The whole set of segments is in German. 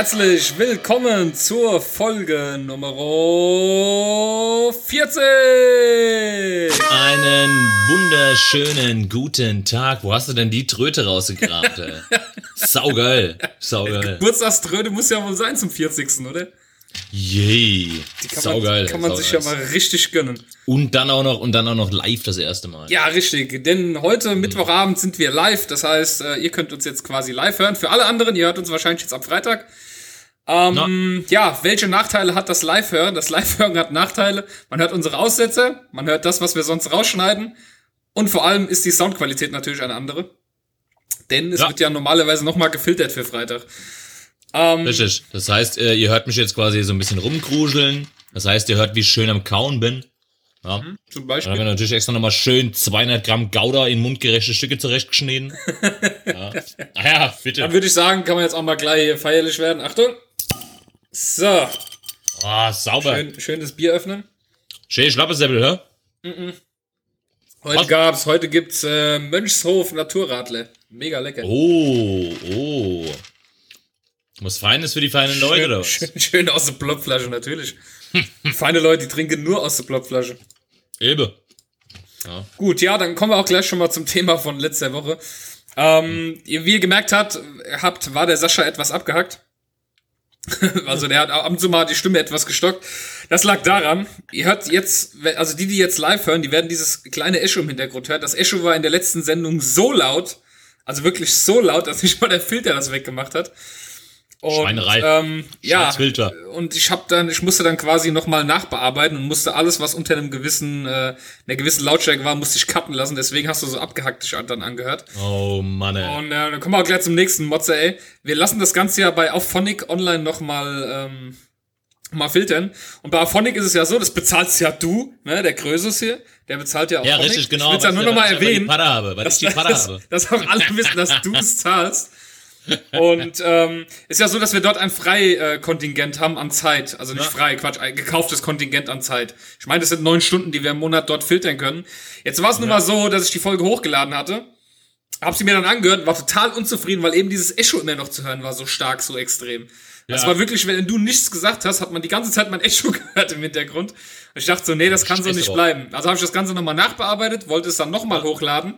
Herzlich willkommen zur Folge Nummer 40. Einen wunderschönen guten Tag. Wo hast du denn die Tröte rausgekramt? ey? Saugeil. Saugeil. Geburtstagströte muss ja wohl sein zum 40. oder? Yay. Die kann Saugeil. man, kann man sich ja saugeil. mal richtig gönnen. Und dann auch noch und dann auch noch live das erste Mal. Ja, richtig. Denn heute Mittwochabend sind wir live. Das heißt, äh, ihr könnt uns jetzt quasi live hören. Für alle anderen, ihr hört uns wahrscheinlich jetzt am Freitag. Ähm, ja, welche Nachteile hat das Live-Hören? Das Live-Hören hat Nachteile. Man hört unsere Aussätze, man hört das, was wir sonst rausschneiden. Und vor allem ist die Soundqualität natürlich eine andere. Denn es Ja. wird ja normalerweise nochmal gefiltert für Freitag. Ähm, Richtig. Das heißt, äh, ihr hört mich jetzt quasi so ein bisschen rumkruscheln. Das heißt, ihr hört, wie ich schön am Kauen bin. Ja. zum Dann haben Beispiel. wir natürlich extra nochmal schön 200 Gramm Gouda in mundgerechte Stücke zurechtgeschnitten. ja. Ah ja, bitte. Dann würde ich sagen, kann man jetzt auch mal gleich feierlich werden. Achtung. So, Ah, sauber. schön, schön das Bier öffnen. Schön Schlappesäppel, hä? Heute Was? gab's, heute gibt's äh, Mönchshof Naturradler. Mega lecker. Oh, oh. Was Feines für die feinen Leute, oder was? schön, schön aus der Plopflasche, natürlich. Feine Leute, die trinken nur aus der Plopflasche. Eben. Gut, ja, dann kommen wir auch gleich schon mal zum Thema von letzter Woche. Ähm, wie ihr gemerkt habt, habt, war der Sascha etwas abgehackt. also der hat ab und zu mal die Stimme etwas gestockt. Das lag daran, ihr hört jetzt, also die, die jetzt live hören, die werden dieses kleine Echo im Hintergrund hören. Das Echo war in der letzten Sendung so laut, also wirklich so laut, dass nicht mal der Filter das weggemacht hat. Und, Schweinerei. Ähm, ja, und ich habe dann, ich musste dann quasi nochmal nachbearbeiten und musste alles, was unter einem gewissen, äh, einer gewissen Lautstärke war, musste ich cutten lassen. Deswegen hast du so abgehackt dich dann angehört. Oh Mann, ey. Und äh, dann kommen wir auch gleich zum nächsten Motze, ey. Wir lassen das Ganze ja bei Auphonic online nochmal ähm, mal filtern. Und bei Auphonic ist es ja so, das bezahlst ja du, ne, der Krösus hier, der bezahlt ja Ja, Auphonic. richtig, genau. Ich will's ja was nur ich- nochmal was ich aber erwähnen Die Patte habe, was ich die dass, habe. dass auch alle wissen, dass du es zahlst. Und ähm, ist ja so, dass wir dort ein Freikontingent haben an Zeit. Also nicht Ja. frei, Quatsch, ein gekauftes Kontingent an Zeit. Ich meine, das sind neun Stunden, die wir im Monat dort filtern können. Jetzt war es nun mal so, dass ich die Folge hochgeladen hatte. Hab sie mir dann angehört, war total unzufrieden, weil eben dieses Echo immer noch zu hören war, so stark, so extrem. Das Ja. war wirklich, wenn du nichts gesagt hast, hat man die ganze Zeit mein Echo gehört im Hintergrund. Und ich dachte so, nee, das kann so nicht bleiben. Also habe ich das Ganze nochmal nachbearbeitet, wollte es dann nochmal hochladen.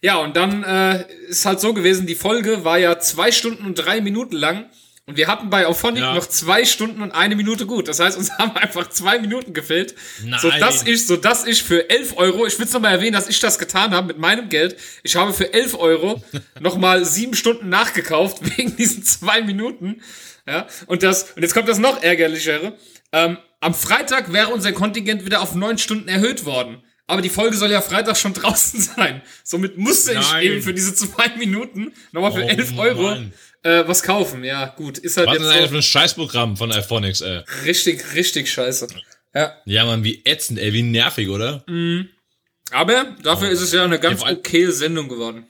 Ja, und dann äh, ist halt so gewesen, die Folge war ja zwei Stunden und drei Minuten lang. Und wir hatten bei Auphonic Ja. noch zwei Stunden und eine Minute gut. Das heißt, uns haben einfach zwei Minuten gefehlt. Nein. So dass ich, so dass ich für 11 Euro, ich will es nochmal erwähnen, dass ich das getan habe mit meinem Geld. Ich habe für 11 Euro nochmal sieben Stunden nachgekauft wegen diesen zwei Minuten. Ja, und das, und jetzt kommt das noch ärgerlichere. Ähm, am Freitag wäre unser Kontingent wieder auf neun Stunden erhöht worden. Aber die Folge soll ja Freitag schon draußen sein. Somit musste ich Nein. eben für diese zwei Minuten nochmal für Oh 11 Euro äh, was kaufen. Ja, gut. Ist halt Was ist jetzt denn so für ein Scheißprogramm von iPhonics, ey? richtig, richtig scheiße. Ja. Ja, Mann, wie ätzend, ey, wie nervig, oder? Aber dafür ist es ja eine ganz Ja, okay Sendung geworden.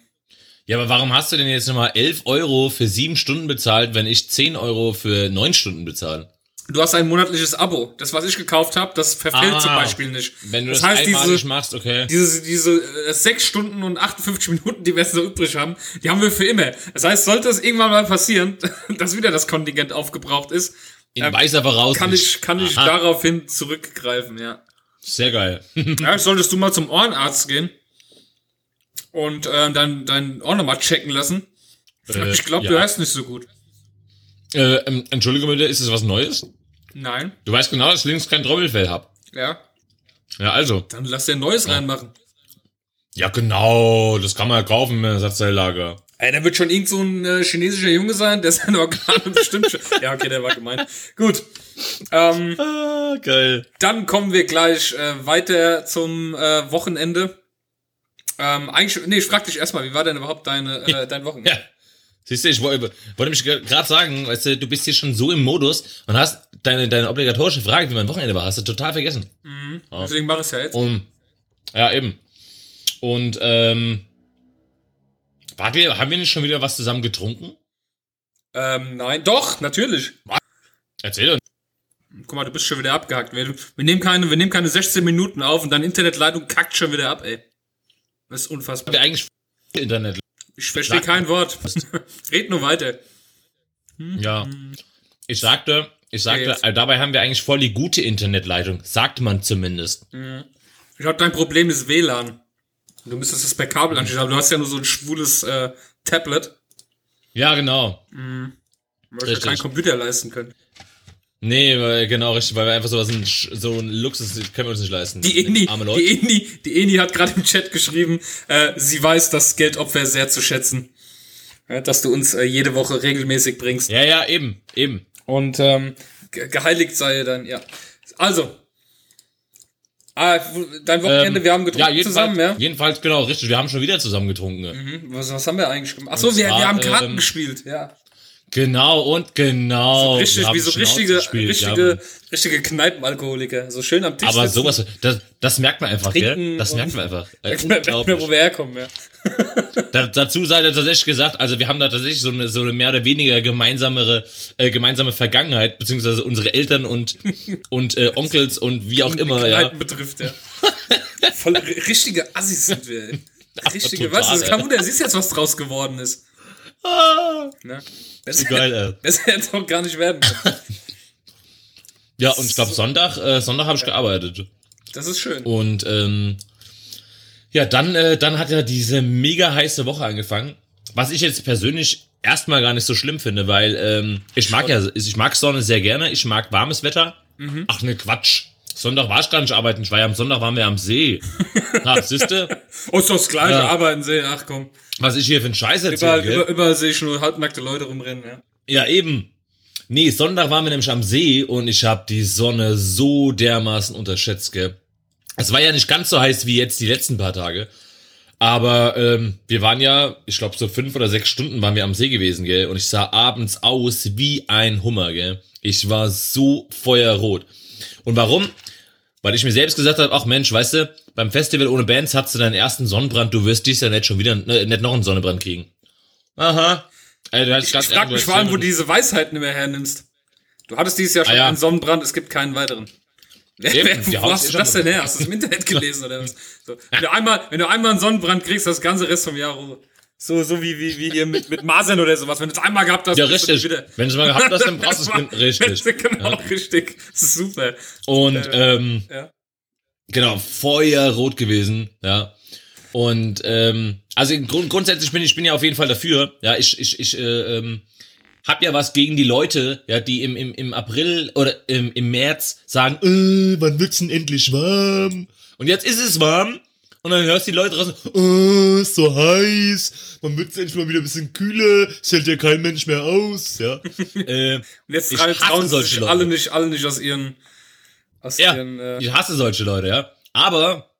Ja, aber warum hast du denn jetzt nochmal 11 Euro für sieben Stunden bezahlt, wenn ich 10 Euro für neun Stunden bezahle? Du hast ein monatliches Abo. Das, was ich gekauft habe, das verfällt Ah, zum Beispiel nicht. Wenn du das, das heißt, diese, machst, okay. diese, diese äh, sechs Stunden und 58 Minuten, die wir jetzt noch übrig haben, die haben wir für immer. Das heißt, sollte es irgendwann mal passieren, dass wieder das Kontingent aufgebraucht ist, In ähm, weißer Voraus. kann ich, kann ich Aha, daraufhin zurückgreifen, ja. Sehr geil. Ja, solltest du mal zum Ohrenarzt gehen und äh, dein, dein Ohr nochmal checken lassen. Äh, ich glaube, ja. du hörst nicht so gut. Äh, ähm, Entschuldige bitte, ist das was Neues? Nein, Du weißt genau, dass ich links kein Trommelfell hab. ja. Ja, also. Dann lass dir ein neues reinmachen. Ja, genau. Das kann man ja kaufen im Ersatzteillager. Ey, da wird schon irgend so ein äh, chinesischer Junge sein, der seine Organe bestimmt schon. Ja, okay, der war gemeint. Gut. Ähm, Ah, geil. dann kommen wir gleich äh, weiter zum äh, Wochenende. Ähm, eigentlich, nee, ich frag dich erstmal, wie war denn überhaupt deine, äh, dein Wochenende? Ja. Siehst du, ich wollte, wollte mich gerade sagen, weißt du, du bist hier schon so im Modus und hast deine, deine obligatorische Frage, wie mein Wochenende war, hast du total vergessen. Deswegen mach ich's ja jetzt. Um, ja, eben. Und, ähm, warte, wir- haben wir nicht schon wieder was zusammen getrunken? Ähm, nein, doch, natürlich. Erzähl uns. Guck mal, du bist schon wieder abgehackt. Wir, wir, nehmen keine, wir nehmen keine 16 Minuten auf und deine Internetleitung kackt schon wieder ab, ey. Das ist unfassbar. Wir eigentlich Internet. Ich verstehe kein Wort. Red nur weiter. Ja. Ich sagte, ich sagte, jetzt. äh, dabei haben wir eigentlich voll die gute Internetleitung. Sagt man zumindest. Ich glaube, dein Problem ist WLAN. Du müsstest es per Kabel anschließen, aber du hast ja nur so ein schwules äh, Tablet, Ja, genau. weil wir Richtig. keinen Computer leisten können. Nee, weil, genau, richtig, weil wir einfach sowas, ein, so ein Luxus können wir uns nicht leisten. Die Eni, Arme Leute. die Eni, die Eni hat gerade im Chat geschrieben, äh, sie weiß das Geldopfer sehr zu schätzen. Ja, dass du uns äh, jede Woche regelmäßig bringst. Ja, ja, eben, eben. Und ähm, ge geheiligt sei dann, ja. Also. Ah, dein Wochenende, Ähm, wir haben getrunken ja, zusammen, ja? Jedenfalls, genau, richtig. Wir haben schon wieder zusammen getrunken. Mhm. Was, was haben wir eigentlich gemacht? Achso, wir, wir haben Karten ähm, gespielt, ja. Genau und genau. Wir Richtig, wie so Schnauze richtige, gespielt, richtige, ja. richtige Kneipenalkoholiker. So schön am Tisch Aber sitzen. sowas, das, das merkt man einfach, gell? Das und- merkt man einfach. Merkt man, merkt man, wo wir herkommen, ja. Da, dazu sei tatsächlich gesagt, also wir haben da tatsächlich so eine, so eine mehr oder weniger gemeinsamere, äh, gemeinsame Vergangenheit, beziehungsweise unsere Eltern und, und äh, Onkels und wie auch immer, ja. Kneipen betrifft, ja. Voll ri- richtige Assis sind wir, ey. Richtige, total, was? Das kann Wunder, siehst jetzt, was draus geworden ist. Ah, Ne? Besser, geil, ey. besser hätte es auch gar nicht werden können. Ja, und ich glaube Sonntag, äh, Sonntag habe ich gearbeitet. Das ist schön. Und ähm, ja, dann, äh, dann hat ja diese mega heiße Woche angefangen. Was ich jetzt persönlich erstmal gar nicht so schlimm finde, weil ähm, ich mag ja, ich mag Sonne sehr gerne, ich mag warmes Wetter. Mhm. Ach ne, Quatsch. Sonntag war ich gar nicht arbeiten, ich war ja am Sonntag waren wir am See. Na, siehste, Oh, ist doch das gleiche, Ja. arbeiten sehen, ach komm. was ich hier für einen Scheiß erzähle. Gell? über, überall sehe ich nur halbnackte Leute rumrennen, ja. Ja, eben. Nee, Sonntag waren wir nämlich am See und ich habe die Sonne so dermaßen unterschätzt, gell. Es war ja nicht ganz so heiß wie jetzt die letzten paar Tage. Aber ähm, wir waren ja, ich glaube, so fünf oder sechs Stunden waren wir am See gewesen, gell? Und ich sah abends aus wie ein Hummer, gell? Ich war so feuerrot. Und warum? Weil ich mir selbst gesagt habe, ach Mensch, weißt du, beim Festival ohne Bands hattest du deinen ersten Sonnenbrand, du wirst dies ja nicht schon wieder, ne, nicht noch einen Sonnenbrand kriegen. Aha. Ey, du hast Ich, ich frage ehrlich, mich vor allem, wo du diese Weisheiten immer hernimmst. Du hattest dieses Jahr schon Ah, ja. einen Sonnenbrand, es gibt keinen weiteren. Eben, wer, wo hauen hast du das denn her? Hast du das im Internet gelesen oder was? So. Wenn, du einmal, wenn du einmal einen Sonnenbrand kriegst, das ganze Rest vom Jahr Ruhe. So, so wie, wie, wie ihr mit, mit Masern oder sowas. Wenn du es einmal gehabt hast, Ja, richtig. wieder- Wenn du es mal gehabt hast, dann brauchst du es richtig. Genau, richtig. Das ist super. Und ähm, Ja. genau, feuerrot gewesen, ja. Und ähm, also Grund, grundsätzlich bin ich bin ja auf jeden Fall dafür. Ja, ich ich ich äh, ähm, hab ja was gegen die Leute, ja, die im im, im April oder im, im März sagen, äh, wann wird's denn endlich warm? Und jetzt ist es warm. Und dann hörst du die Leute draußen, oh, ist so heiß, man wird's endlich mal wieder ein bisschen kühler, es hält ja kein Mensch mehr aus, ja. äh, Und jetzt Ich hasse trauen solche Leute. alle nicht, alle nicht aus ihren, aus Ja, ihren, äh, ich hasse solche Leute, ja. Aber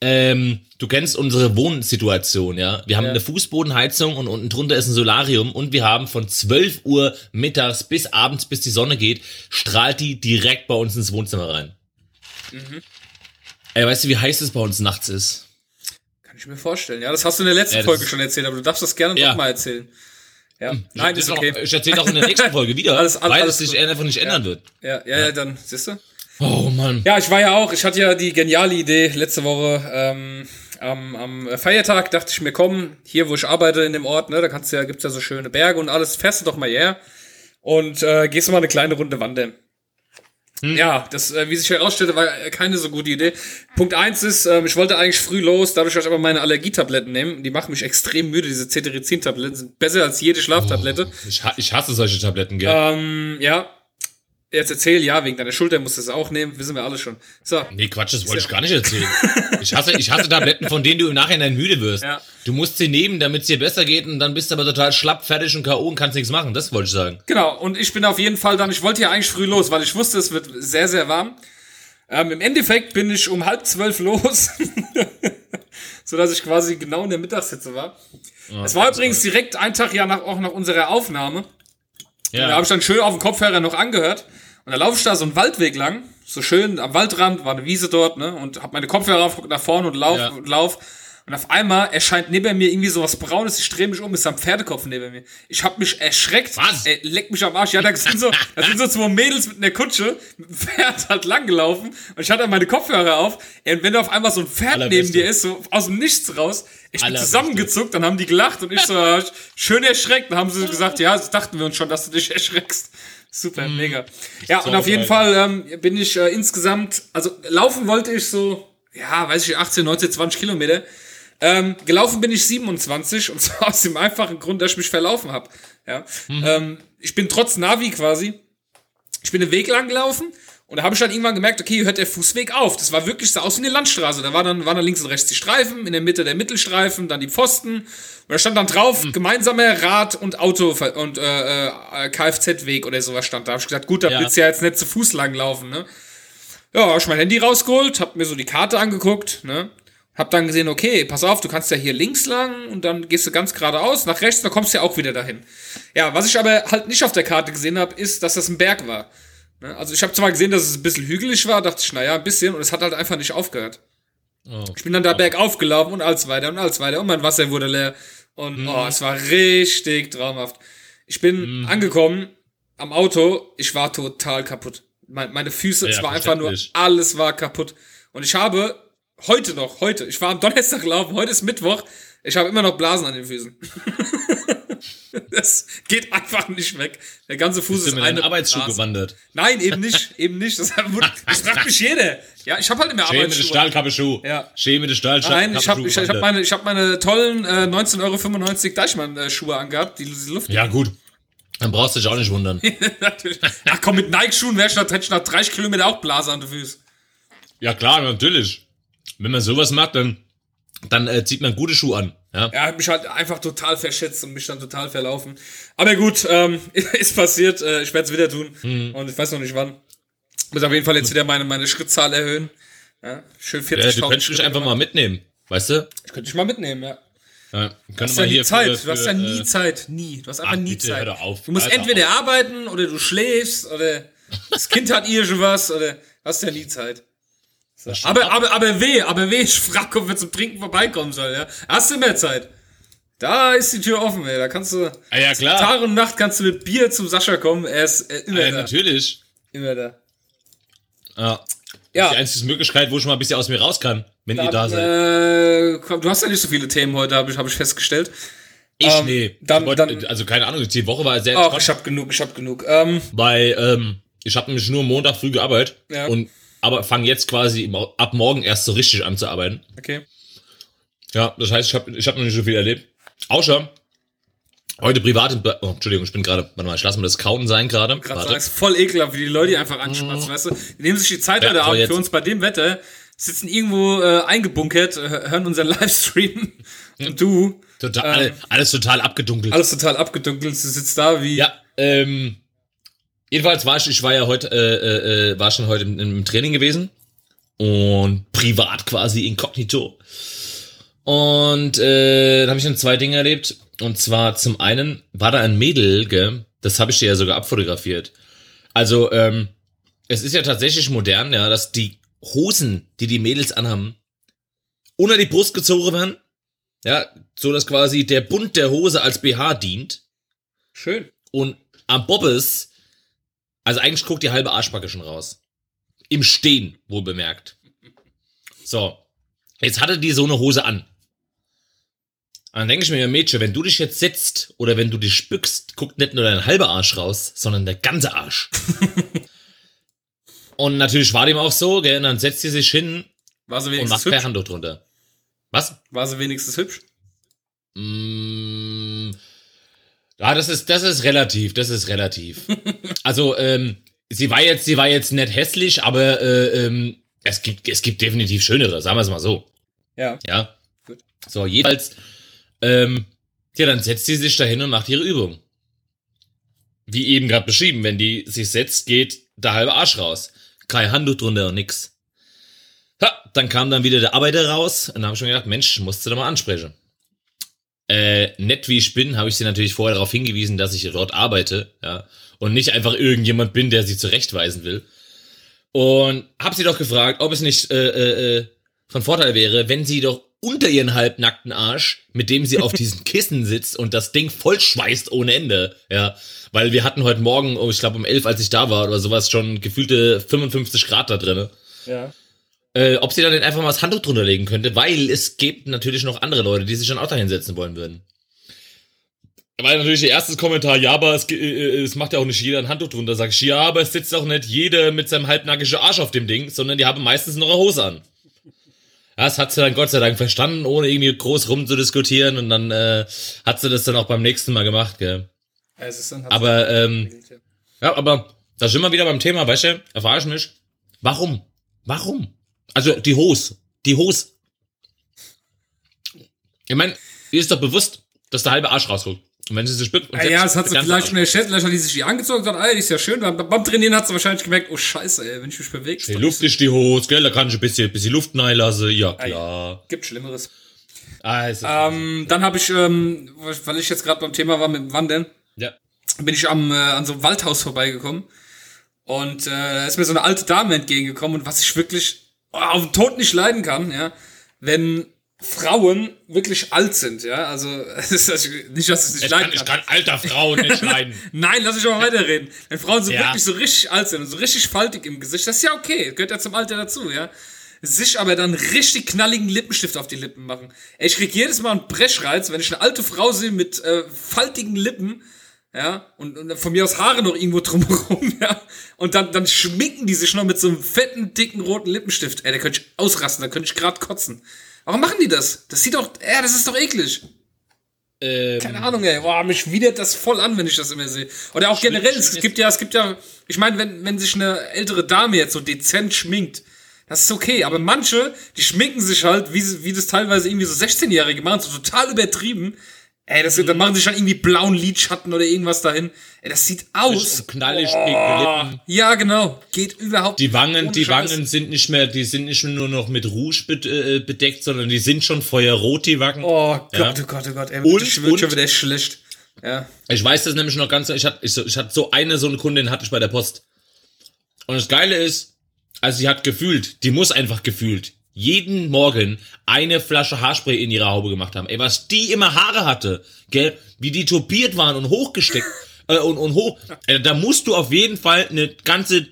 ähm, du kennst unsere Wohnsituation, ja. Wir haben Ja. eine Fußbodenheizung und unten drunter ist ein Solarium und wir haben von 12 Uhr mittags bis abends, bis die Sonne geht, strahlt die direkt bei uns ins Wohnzimmer rein. Mhm. Ey, weißt du, wie heiß es bei uns nachts ist? Kann ich mir vorstellen. Ja, das hast du in der letzten Ja, Folge schon erzählt, aber du darfst das gerne Ja. noch mal erzählen. Ja, nein, Das ist okay. Ich erzähle auch in der nächsten Folge wieder, Alles- alles- weil alles es sich einfach nicht ändern wird. Ja, ja, ja, dann, siehst du? Oh Mann. Ja, ich war ja auch, ich hatte ja die geniale Idee letzte Woche, ähm, am, am Feiertag dachte ich mir, komm, hier wo ich arbeite in dem Ort, ne, da kannst du ja, gibt's ja so schöne Berge und alles, fährst du doch mal her und äh, gehst du mal eine kleine Runde wandern. Ja, das, äh, wie sich herausstellte, war äh, keine so gute Idee. Punkt eins ist, ähm, ich wollte eigentlich früh los, dadurch, dass ich aber meine Allergietabletten nehmen. Die machen mich extrem müde, diese Cetirizin-Tabletten sind besser als jede Schlaftablette. Ich, ha- ich hasse solche Tabletten, gell? Ähm, ja. Jetzt erzähl, ja, wegen deiner Schulter musst du es auch nehmen, wissen wir alle schon. So. Nee, Quatsch, das wollte ich gar nicht erzählen. Ich hasse, ich hasse Tabletten, von denen du im Nachhinein müde wirst. Ja. Du musst sie nehmen, damit es dir besser geht und dann bist du aber total schlapp, fertig und K.O. und kannst nichts machen. Das wollte ich sagen. Genau, und ich bin auf jeden Fall dann, ich wollte ja eigentlich früh los, weil ich wusste, es wird sehr, sehr warm. Ähm, Im Endeffekt bin ich um halb zwölf los, so dass ich quasi genau in der Mittagshitze war. es war übrigens direkt ein Tag ja nach, auch nach unserer Aufnahme. Da Ja. habe ich dann schön auf dem Kopfhörer noch angehört. Und da laufe ich da so einen Waldweg lang, so schön am Waldrand, war eine Wiese dort, ne? Und hab meine Kopfhörer auf, nach vorne und lauf Ja. und lauf. Und auf einmal erscheint neben mir irgendwie sowas Braunes, ich drehe mich um, ist ein Pferdekopf neben mir. Ich hab mich erschreckt. Was? Ey, leck mich am Arsch. Ja, da sind so, da sind so zwei Mädels mit einer Kutsche, mit dem Pferd halt langgelaufen und ich hatte meine Kopfhörer auf. Ey, und wenn da auf einmal so ein Pferd Allerbeste. neben dir ist, so aus dem Nichts raus, ich bin Allerbeste. zusammengezuckt, dann haben die gelacht und ich so schön erschreckt. Dann haben sie gesagt, ja, das dachten wir uns schon, dass du dich erschreckst. Super, mega. Ja, und auf jeden. Fall ähm, bin ich äh, insgesamt, also laufen wollte ich so, ja, weiß ich, 18, 19, 20 Kilometer. Ähm, gelaufen bin ich 27 und zwar aus dem einfachen Grund, dass ich mich verlaufen habe. Ja. Ähm, ich bin trotz Navi quasi, ich bin den Weg lang gelaufen und da habe ich dann irgendwann gemerkt, okay, hier hört der Fußweg auf. Das war wirklich so aus wie eine Landstraße. Da war dann, waren dann links und rechts die Streifen, in der Mitte der Mittelstreifen, dann die Pfosten. Und da stand dann drauf, gemeinsamer Rad- und Auto- und äh, äh, Kfz-Weg oder sowas stand da. habe ich gesagt, gut, da Ja. willst du ja jetzt nicht zu Fuß lang laufen, ne? Ja, hab ich mein Handy rausgeholt, hab mir so die Karte angeguckt, ne? Hab dann gesehen, okay, pass auf, du kannst ja hier links lang und dann gehst du ganz geradeaus, nach rechts, dann kommst du ja auch wieder dahin. Ja, was ich aber halt nicht auf der Karte gesehen habe, ist, dass das ein Berg war. Ne? Also ich habe zwar gesehen, dass es ein bisschen hügelig war, dachte ich, naja, ein bisschen, und es hat halt einfach nicht aufgehört. Oh. Ich bin dann da bergauf gelaufen und alles weiter und alles weiter und mein Wasser wurde leer. Und oh, es war richtig traumhaft. Ich bin angekommen am Auto, ich war total kaputt. Mein, meine Füße, es Ja, war einfach nur, alles war kaputt. Und ich habe heute noch, heute, ich war am Donnerstag laufen, heute ist Mittwoch, ich habe immer noch Blasen an den Füßen. das geht einfach nicht weg. Der ganze Fuß Bist du ist mit eine einem Arbeitsschuh Blase. gewandert? Nein, eben nicht, eben nicht. Das, das fragt mich jeder. Ja, ich habe halt immer Schäme Arbeitsschuhe. de Stahlkappeschuh. Ja. Schäme de Stahlkappeschuh. Nein, ich habe ich, ich hab meine, ich hab meine tollen äh, 19,95 Euro Deichmann-Schuhe angehabt, die, die Luft. Ja, gut. Dann brauchst du dich auch nicht wundern. Natürlich. Ach komm, mit Nike-Schuhen wär ich nach, hätte ich nach 30 Kilometer auch Blase an den Füßen. ja, klar, natürlich. Wenn man sowas macht, dann, dann äh, zieht man gute Schuhe an. Ja. Er hat mich halt einfach total verschätzt und mich dann total verlaufen. Aber gut, ähm, ist passiert. Äh, ich werde es wieder tun. Mhm. Und ich weiß noch nicht wann. Muss auf jeden Fall jetzt wieder meine, meine Schrittzahl erhöhen. Ja, schön 40.000 Ja, du könntest mich einfach mal mitnehmen. Weißt du? Ich könnte dich mal mitnehmen, ja. Ja, Du hast ja nie Zeit. für- du hast ja für, nie äh, Zeit. Nie. Du hast einfach ach, nie bitte, Zeit. auf. Du musst entweder auf. arbeiten oder du schläfst oder das Kind hat irgendwas oder du hast ja nie Zeit. So. Aber, aber, aber weh, aber weh, ich frage, ob wir zum Trinken vorbeikommen soll, ja. Hast du mehr Zeit? Da ist die Tür offen, ey. Da kannst du. Ah, ja, klar. Tag und Nacht kannst du mit Bier zum Sascha kommen. Er ist äh, immer Ja, da. natürlich. Immer da. Ja. Ja. Die einzige Möglichkeit, wo ich mal ein bisschen aus mir raus kann, wenn ihr da seid. äh, komm, du hast ja nicht so viele Themen heute, habe ich, hab ich festgestellt. ich, ähm, nee. dann- ich wollt- dann- also keine Ahnung, die Woche war sehr Ach, ich hab genug, ich hab genug. Ähm, weil ähm, ich habe nämlich nur Montag früh gearbeitet Ja. und aber fange jetzt quasi ab morgen erst so richtig an zu arbeiten. okay. Ja, das heißt, ich habe ich hab noch nicht so viel erlebt. Außer heute privat. Oh, Entschuldigung, ich bin gerade. Warte mal, ich lasse mir das Kauen sein gerade. Gerade ist voll ekelhaft, wie die Leute die einfach anschmatzen, weißt du? Die nehmen sich die Zeit Ja, heute Abend jetzt. für uns bei dem Wetter, sitzen irgendwo äh, eingebunkert, äh, hören unseren Livestream und du, Total, ähm, alles total abgedunkelt. alles total abgedunkelt, du sitzt da wie, Ja, ähm, jedenfalls war ich, ich war ja heute, äh, äh, äh, war schon heute im, im Training gewesen und privat quasi inkognito. Und äh, da habe ich dann zwei Dinge erlebt. Und zwar zum einen war da ein Mädel, gell? das habe ich dir ja sogar abfotografiert. Also, ähm, es ist ja tatsächlich modern, ja, dass die Hosen, die die Mädels anhaben, unter die Brust gezogen werden. Ja, so dass quasi der Bund der Hose als BH dient. schön. Und am Bobbes, also eigentlich guckt die halbe Arschbacke schon raus. Im Stehen, wohl bemerkt. So. Jetzt hatte die so eine Hose an. Und dann denke ich mir, Mädchen, wenn du dich jetzt setzt oder wenn du dich spückst, guckt nicht nur dein halber Arsch raus, sondern der ganze Arsch. und natürlich war dem auch so, gell, und dann setzt sie sich hin und macht per hübsch? Handtuch drunter. Was? War sie wenigstens hübsch? Mm, ja, das ist, das ist relativ, das ist relativ. also, ähm, sie war jetzt, sie war jetzt nicht hässlich, aber äh, ähm, es gibt, es gibt definitiv schönere, sagen wir es mal so. Ja. Ja. Gut. So, jedenfalls, ähm, ja, dann setzt sie sich dahin und macht ihre Übung. Wie eben gerade beschrieben, wenn die sich setzt, geht der halbe Arsch raus. Kein Handtuch drunter und nix. Ha, dann kam dann wieder der Arbeiter raus und dann habe ich mir gedacht, Mensch, musst du da mal ansprechen. Äh, nett wie ich bin, habe ich sie natürlich vorher darauf hingewiesen, dass ich dort arbeite, ja, und nicht einfach irgendjemand bin, der sie zurechtweisen will. Und habe sie doch gefragt, ob es nicht äh, äh, äh, von Vorteil wäre, wenn sie doch unter ihren halbnackten Arsch, mit dem sie auf diesen Kissen sitzt und das Ding voll schweißt ohne Ende. Ja, weil wir hatten heute Morgen, oh, ich glaube um elf, als ich da war oder sowas, schon gefühlte 55 Grad da drinne. Ja. Äh, ob sie dann einfach mal das Handtuch drunter legen könnte, weil es gibt natürlich noch andere Leute, die sich dann auch da hinsetzen wollen würden. Weil natürlich der erste Kommentar, ja, aber es, äh, es macht ja auch nicht jeder ein Handtuch drunter. Sag ich, ja, aber es sitzt auch nicht jeder mit seinem halbnackischen Arsch auf dem Ding, sondern die haben meistens noch eine Hose an. Das hat sie dann Gott sei Dank verstanden, ohne irgendwie groß rumzudiskutieren und dann äh, hat sie das dann auch beim nächsten Mal gemacht, gell. Ja, es ist dann, Aber, ähm, ja, aber da sind wir wieder beim Thema, weißt du, erfahr ich mich. Warum? Warum? Also die Hose. Die Hose. Ich meine, ihr ist doch bewusst, dass der halbe Arsch rausguckt. Und wenn sie sich und Ja, ja, das hat sie vielleicht schon erschätzt, vielleicht hat die sich die angezogen und gesagt, ey, die ist ja schön. Beim, beim Trainieren hat sie wahrscheinlich gemerkt, oh scheiße, ey, wenn ich mich bewege. Die Luft ist die Hose, gell? Da kann ich ein bisschen, bisschen Luft lassen. Ja, klar. Gibt Schlimmeres. Also, Ähm, dann habe ich, ähm, weil ich jetzt gerade beim Thema war mit dem Wandern, ja. bin ich am, äh, an so einem Waldhaus vorbeigekommen. Und äh, da ist mir so eine alte Dame entgegengekommen und was ich wirklich auf den Tod nicht leiden kann, ja, wenn Frauen wirklich alt sind, ja, also es ist das- nicht, dass es nicht Ich leiden kann, kann. ich kann alter Frauen nicht leiden. Nein, lass mich mal weiterreden. Wenn Frauen so Ja. wirklich so richtig alt sind und so richtig faltig im Gesicht, das ist ja okay, gehört ja zum Alter dazu, ja. Sich aber dann richtig knalligen Lippenstift auf die Lippen machen. Ey, ich krieg jedes Mal einen Brechreiz, wenn ich eine alte Frau sehe mit äh, faltigen Lippen, ja, und, und von mir aus Haare noch irgendwo drumherum, ja, und dann, dann schminken die sich noch mit so einem fetten, dicken, roten Lippenstift. Ey, da könnte ich ausrasten, da könnte ich grad kotzen. Warum machen die das? Das sieht doch, ja, das ist doch eklig. ähm, Keine Ahnung, ey. Boah, mich widert das voll an, wenn ich das immer sehe. Oder auch generell, es gibt ja, es gibt ja, ich meine, wenn, wenn sich eine ältere Dame jetzt so dezent schminkt, das ist okay, aber manche, die schminken sich halt, wie, wie das teilweise irgendwie so 16-Jährige machen, so total übertrieben. Ey, das, dann machen sie sich dann irgendwie blauen Lidschatten oder irgendwas dahin. Ey, das sieht aus. knallig, Lippen. Ja, genau. Geht überhaupt Die Wangen, die Scheiß. Wangen sind nicht mehr, die sind nicht nur noch mit Rouge bed äh, bedeckt, sondern die sind schon feuerrot, die Wangen. Oh Gott, Ja. oh Gott, oh Gott. Ey, Und- ich wird schon wieder schlecht. Ja. Ich weiß das nämlich noch ganz, ich hatte, ich, ich hatte so eine, so eine Kundin hatte ich bei der Post. Und das Geile ist, also sie hat gefühlt, die muss einfach gefühlt, jeden Morgen eine Flasche Haarspray in ihre Haube gemacht haben. Ey, was die immer Haare hatte, gell, wie die topiert waren und hochgesteckt, äh, und, und hoch, äh, da musst du auf jeden Fall eine ganze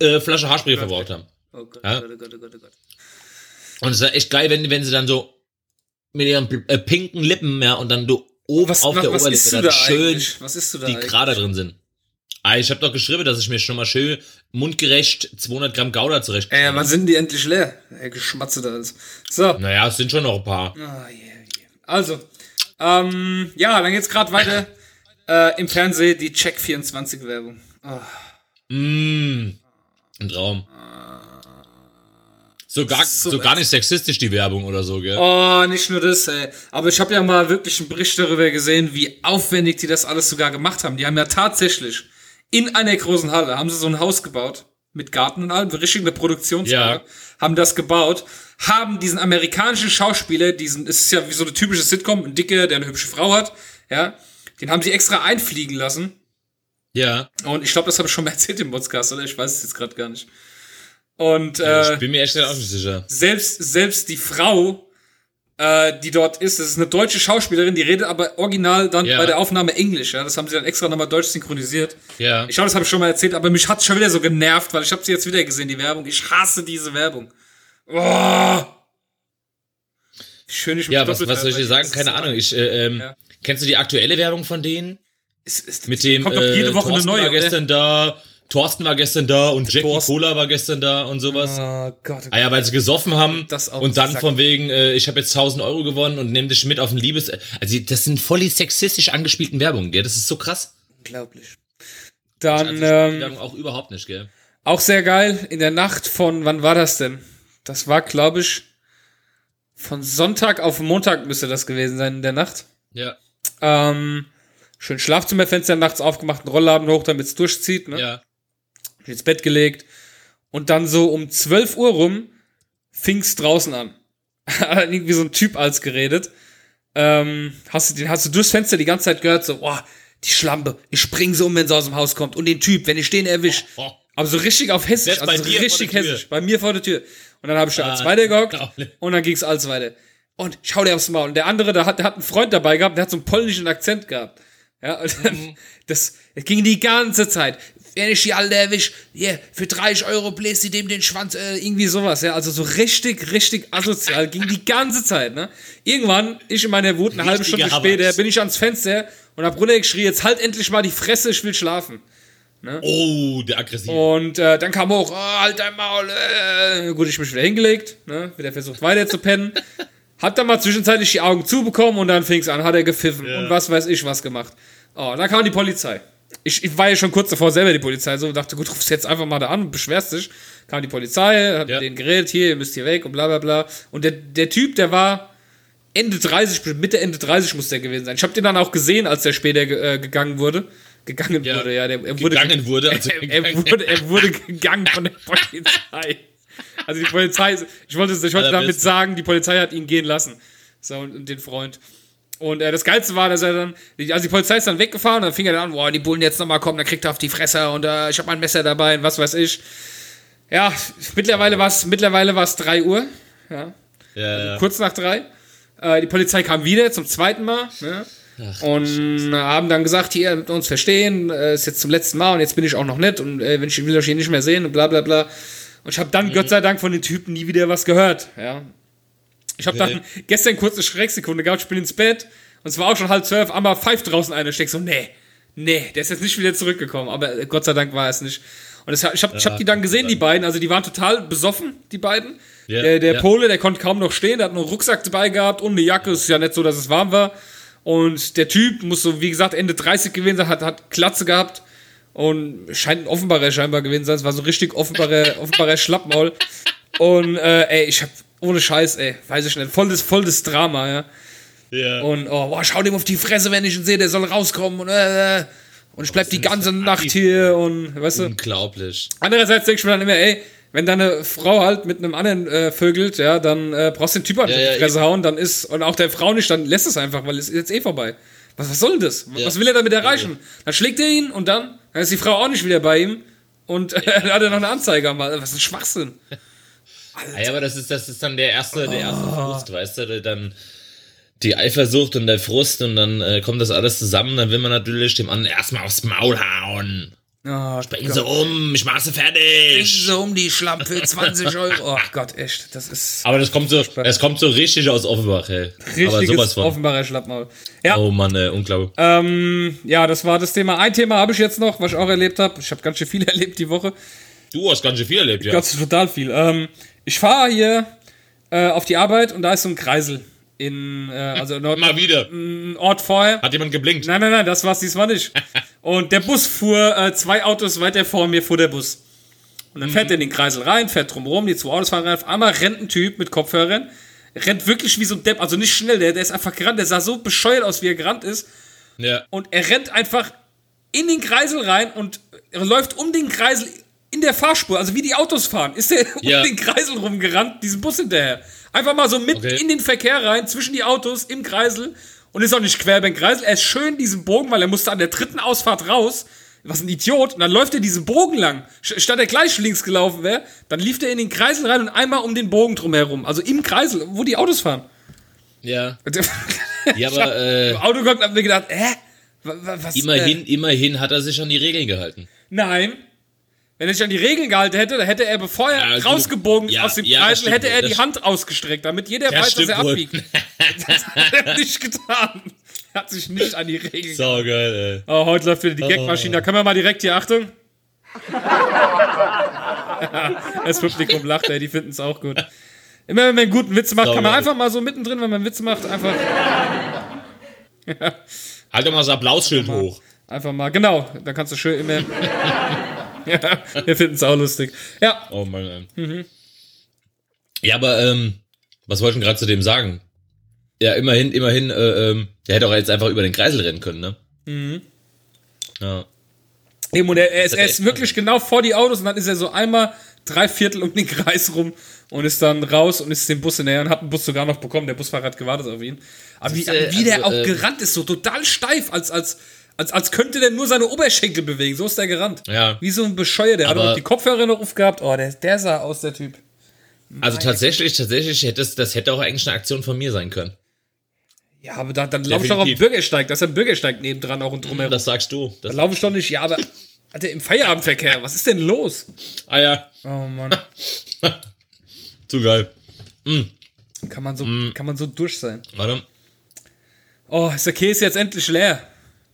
äh, Flasche Haarspray verbraucht haben. Oh Gott, Ja. oh Gott, oh Gott, oh Gott, oh Gott. Und es ist echt geil, wenn, wenn sie dann so mit ihren äh, pinken Lippen, ja, und dann du oben Was, auf was, der was Oberlippe da schön eigentlich? Was isst du da die eigentlich? gerade drin sind. Ah, ich habe doch geschrieben, dass ich mir schon mal schön mundgerecht 200 Gramm Gouda zurecht. Ey, wann sind die endlich leer? Ey, geschmatze da alles. So. Naja, es sind schon noch ein paar. Ah, yeah, yeah. Also, ähm, ja, dann geht's gerade weiter äh, im Fernsehen die Check24-Werbung. Oh. Mm, ein Traum. So gar, So so gar nicht sexistisch die Werbung oder so, gell? oh, nicht nur das, ey. Aber ich habe ja mal wirklich einen Bericht darüber gesehen, wie aufwendig die das alles sogar gemacht haben. Die haben ja tatsächlich in einer großen Halle, haben sie so ein Haus gebaut. Mit Garten und allem, richtig eine Produktionshalle. Ja. Haben das gebaut, haben diesen amerikanischen Schauspieler, diesen, es ist ja wie so eine typische Sitcom, ein Dicker, der eine hübsche Frau hat, ja. Den haben sie extra einfliegen lassen. Ja. Und ich glaube, das habe ich schon mal erzählt im Podcast, oder? Ich weiß es jetzt gerade gar nicht. Und ich äh, bin mir echt auch nicht sicher. selbst, selbst die Frau, äh, die dort ist, das ist eine deutsche Schauspielerin, die redet aber original dann Ja. bei der Aufnahme Englisch. Ja? Das haben sie dann extra nochmal deutsch synchronisiert. Ja. Ich glaube, das habe ich schon mal erzählt, aber mich hat schon wieder so genervt, weil ich habe sie jetzt wieder gesehen, die Werbung. Ich hasse diese Werbung. Oh! Schön ich Ja, was, was soll ich dir sagen? Keine Ahnung. Ich, äh, ähm, Ja. Kennst du die aktuelle Werbung von denen? Es, es, Mit dem kommt doch jede äh, Woche eine Thorsten neue. war oder? gestern da, Thorsten war gestern da und Jackie Thorsten. Cola war gestern da und sowas. Oh Gott. Ah ja, weil sie gesoffen haben Das auch und dann Sack. von wegen, äh, ich habe jetzt 1000 Euro gewonnen und nehme dich mit auf ein Liebes... Also das sind voll die sexistisch angespielten Werbungen, gell? Das ist so krass. Unglaublich. Also Dann, ich mag die ähm, Werbung auch überhaupt nicht, gell? Auch sehr geil, in der Nacht von, wann war das denn? Das war, glaube ich, von Sonntag auf Montag müsste das gewesen sein in der Nacht. Ja, Ähm, schön Schlafzimmerfenster nachts aufgemacht, einen Rollladen hoch, damit es durchzieht, ne? ja. Ins Bett gelegt. Und dann so um 12 Uhr rum fing's draußen an. Hat irgendwie so ein Typ als geredet. Ähm, hast du den hast du durchs Fenster die ganze Zeit gehört, so, boah, die Schlampe, ich spring so um, wenn sie aus dem Haus kommt. Und den Typ, wenn ich den erwisch. Oh, Aber so richtig auf Hessisch, Selbst also so richtig hessisch. Bei mir vor der Tür. Und dann habe ich da Ah, als weiter gehockt und dann ging's alles weiter. und schau dir aufs Maul. Und der andere, der hat, der hat einen Freund dabei gehabt, der hat so einen polnischen Akzent gehabt. Ja, und dann, Mhm. das, das ging die ganze Zeit. Wenn ich die alle erwisch, hier, für 30 Euro bläst sie dem den Schwanz, äh, irgendwie sowas, ja. Also so richtig, richtig asozial, ging die ganze Zeit, ne. Irgendwann, ich in meiner Wut, eine halbe Stunde Hammers. später, bin ich ans Fenster und hab runtergeschrien, jetzt halt endlich mal die Fresse, ich will schlafen. Oh, der aggressive. Und äh, dann kam hoch, oh, halt dein Maul. Äh. Gut, ich mich wieder hingelegt, ne? wieder versucht weiter zu pennen. Hat dann mal zwischenzeitlich die Augen zubekommen und dann fing's an, hat er gepfiffen Ja. und was weiß ich was gemacht. Oh, dann kam die Polizei. Ich, ich war ja schon kurz davor selber die Polizei, so dachte, gut, rufst jetzt einfach mal da an und beschwerst dich. Kam die Polizei, hat Ja. mit denen geredet, hier, ihr müsst hier weg und bla bla bla. Und der, der Typ, der war Ende 30, Mitte Ende 30 muss der gewesen sein. Ich habe den dann auch gesehen, als der später äh, gegangen wurde. Gegangen Ja. wurde, ja. Der, er wurde Gegangen wurde, also er, er, wurde, er wurde gegangen von der Polizei. Also die Polizei, ich wollte, ich wollte damit sagen, die Polizei hat ihn gehen lassen. So, und, und den Freund. Und äh, das Geilste war, dass er dann, also die Polizei ist dann weggefahren und dann fing er dann an, boah, die Bullen jetzt nochmal kommen, dann kriegt er auf die Fresse und äh, ich habe mein Messer dabei und was weiß ich. Ja, mittlerweile war es mittlerweile war's 3 Uhr. Ja, ja, ja. kurz nach drei. Äh, die Polizei kam wieder zum zweiten Mal. Ne? und haben dann gesagt, hier, mit uns verstehen, äh, ist jetzt zum letzten Mal und jetzt bin ich auch noch nett und äh, wenn ich will euch hier nicht mehr sehen und bla bla bla. Und ich habe dann, Gott sei Dank, von den Typen nie wieder was gehört. Ja. Ich habe dann gestern kurz eine Schrecksekunde gehabt, ich bin ins Bett und es war auch schon halb zwölf, einmal pfeift draußen einer, ich denk so, nee, nee, der ist jetzt nicht wieder zurückgekommen, aber äh, Gott sei Dank war es nicht. Und das, ich habe ich hab die dann gesehen, die beiden, also die waren total besoffen, die beiden. Ja, der der ja. Pole, der konnte kaum noch stehen, der hat nur einen Rucksack dabei gehabt und eine Jacke, ist ja nicht so, dass es warm war. Und der Typ muss so, wie gesagt, Ende 30 gewesen sein, hat, hat Klatze gehabt und scheint ein Offenbarer scheinbar gewesen sein. Es war so richtig offenbarer, offenbarer Schlappmaul. Und äh, ey, ich hab, ohne Scheiß, ey, weiß ich nicht, voll das, voll das Drama, ja. ja. Und oh, boah, schau dem auf die Fresse, wenn ich ihn sehe, der soll rauskommen und äh, und ich bleib die ganze Nacht hier und weißt du. Unglaublich. Andererseits denke ich mir dann immer, ey, wenn deine Frau halt mit einem anderen äh, vögelt, ja, dann äh, brauchst du den Typ halt Ja, die ja, Fresse hauen, dann ist, und auch der Frau nicht, dann lässt es einfach, weil es ist jetzt eh vorbei. Was, was soll denn das? Ja. Was will er damit erreichen? Dann schlägt er ihn und dann, dann ist die Frau auch nicht wieder bei ihm und äh, dann hat er noch eine Anzeige am. Was ist ein Schwachsinn? Ah, ja, aber das ist, das ist dann der erste, der erste Ah. Frust, weißt du, dann die Eifersucht und der Frust und dann äh, kommt das alles zusammen, dann will man natürlich dem anderen erstmal aufs Maul hauen. Oh, Bring sie um, ich mach sie fertig. so um die Schlamm für 20 Euro. Oh Gott, echt, das ist Aber das kommt so, es kommt so richtig aus Offenbach, ey. Aber sowas richtiges von. Offenbarer Schlappmaul. Ja, Oh Mann, ey, unglaublich. ähm, ja, das war das Thema. Ein Thema habe ich jetzt noch, was ich auch erlebt habe. Ich habe ganz schön viel erlebt die Woche. Du hast ganz schön viel erlebt, ja. Ganz total viel. Ähm, ich fahre hier äh, auf die Arbeit und da ist so ein Kreisel in, äh, also Nord Mal wieder. ein Ort vorher. Hat jemand geblinkt? Nein, nein, nein, das war's diesmal nicht. Und der Bus fuhr äh, zwei Autos weiter vor mir, fuhr der Bus. Und dann fährt er in den Kreisel rein, fährt drumherum, die zwei Autos fahren rein. Auf einmal rennt ein Typ mit Kopfhörern, rennt wirklich wie so ein Depp, also nicht schnell, der, der ist einfach gerannt, der sah so bescheuert aus, wie er gerannt ist. Ja. Und er rennt einfach in den Kreisel rein und er läuft um den Kreisel in der Fahrspur, also wie die Autos fahren, ist er Ja. um den Kreisel rumgerannt, diesen Bus hinterher. Einfach mal so mit Okay. in den Verkehr rein, zwischen die Autos, im Kreisel und ist auch nicht quer beim Kreisel. Er ist schön diesen Bogen, weil er musste an der dritten Ausfahrt raus. Was ein Idiot. Und dann läuft er diesen Bogen lang. Statt er gleich links gelaufen wäre, dann lief er in den Kreisel rein und einmal um den Bogen drumherum. Also im Kreisel, wo die Autos fahren. Ja. ja, aber äh, Im Auto und hab mir gedacht, hä? Wa- wa- Was, immerhin, Äh, immerhin hat er sich an die Regeln gehalten. nein. Wenn er sich an die Regeln gehalten hätte, dann hätte er, bevor er Ja, gut. rausgebogen Ja, aus dem ja, stimmt hätte er die Hand ausgestreckt, damit jeder weiß, dass er wohl. abbiegt. Das hat er nicht getan. Er hat sich nicht an die Regeln gehalten. So geil, ey. Oh, heute läuft wieder die Gagmaschine. Da können wir mal direkt hier, Achtung. das Publikum lacht, ey, die finden es auch gut. Immer wenn man einen guten Witz macht, kann man Sauber. einfach mal so mittendrin, wenn man einen Witz macht, einfach, Halt doch mal das Applausschild hoch. einfach mal, genau, dann kannst du schön immer. ja, wir finden es auch lustig. Ja, Oh Mann. Mhm. Ja, aber, ähm, was wollte ich denn gerade zu dem sagen? Ja, immerhin, immerhin, äh, ähm, der hätte auch jetzt einfach über den Kreisel rennen können, ne? Mhm. Ja. Eben, und er, er, ist, er ist wirklich genau vor die Autos und dann ist er so einmal drei Viertel um den Kreis rum und ist dann raus und ist dem Bus hinterher und hat den Bus sogar noch bekommen. Der Busfahrer hat gewartet auf ihn. Aber wie, ist, äh, wie der also, auch äh, gerannt ist, so total steif, als, als, als, als könnte der nur seine Oberschenkel bewegen. So ist der gerannt. Ja. Wie so ein Bescheuer. Der hat Aber- auch die Kopfhörer noch aufgehabt. Oh, der, der sah aus, der Typ. Also tatsächlich, tatsächlich hätte es, das hätte auch eigentlich eine Aktion von mir sein können. Ja, aber da, dann laufe ich doch auf. Bürgersteig. Da ist ein Bürgersteig nebendran auch und drumherum. Das sagst du. Das, Da laufe ich doch nicht. Ja, aber. Alter, im Feierabendverkehr. Was ist denn los? ah ja, Oh Mann. zu geil. Kann man so, Mm. kann man so durch sein. Warte. Oh, ist der Käse jetzt endlich leer?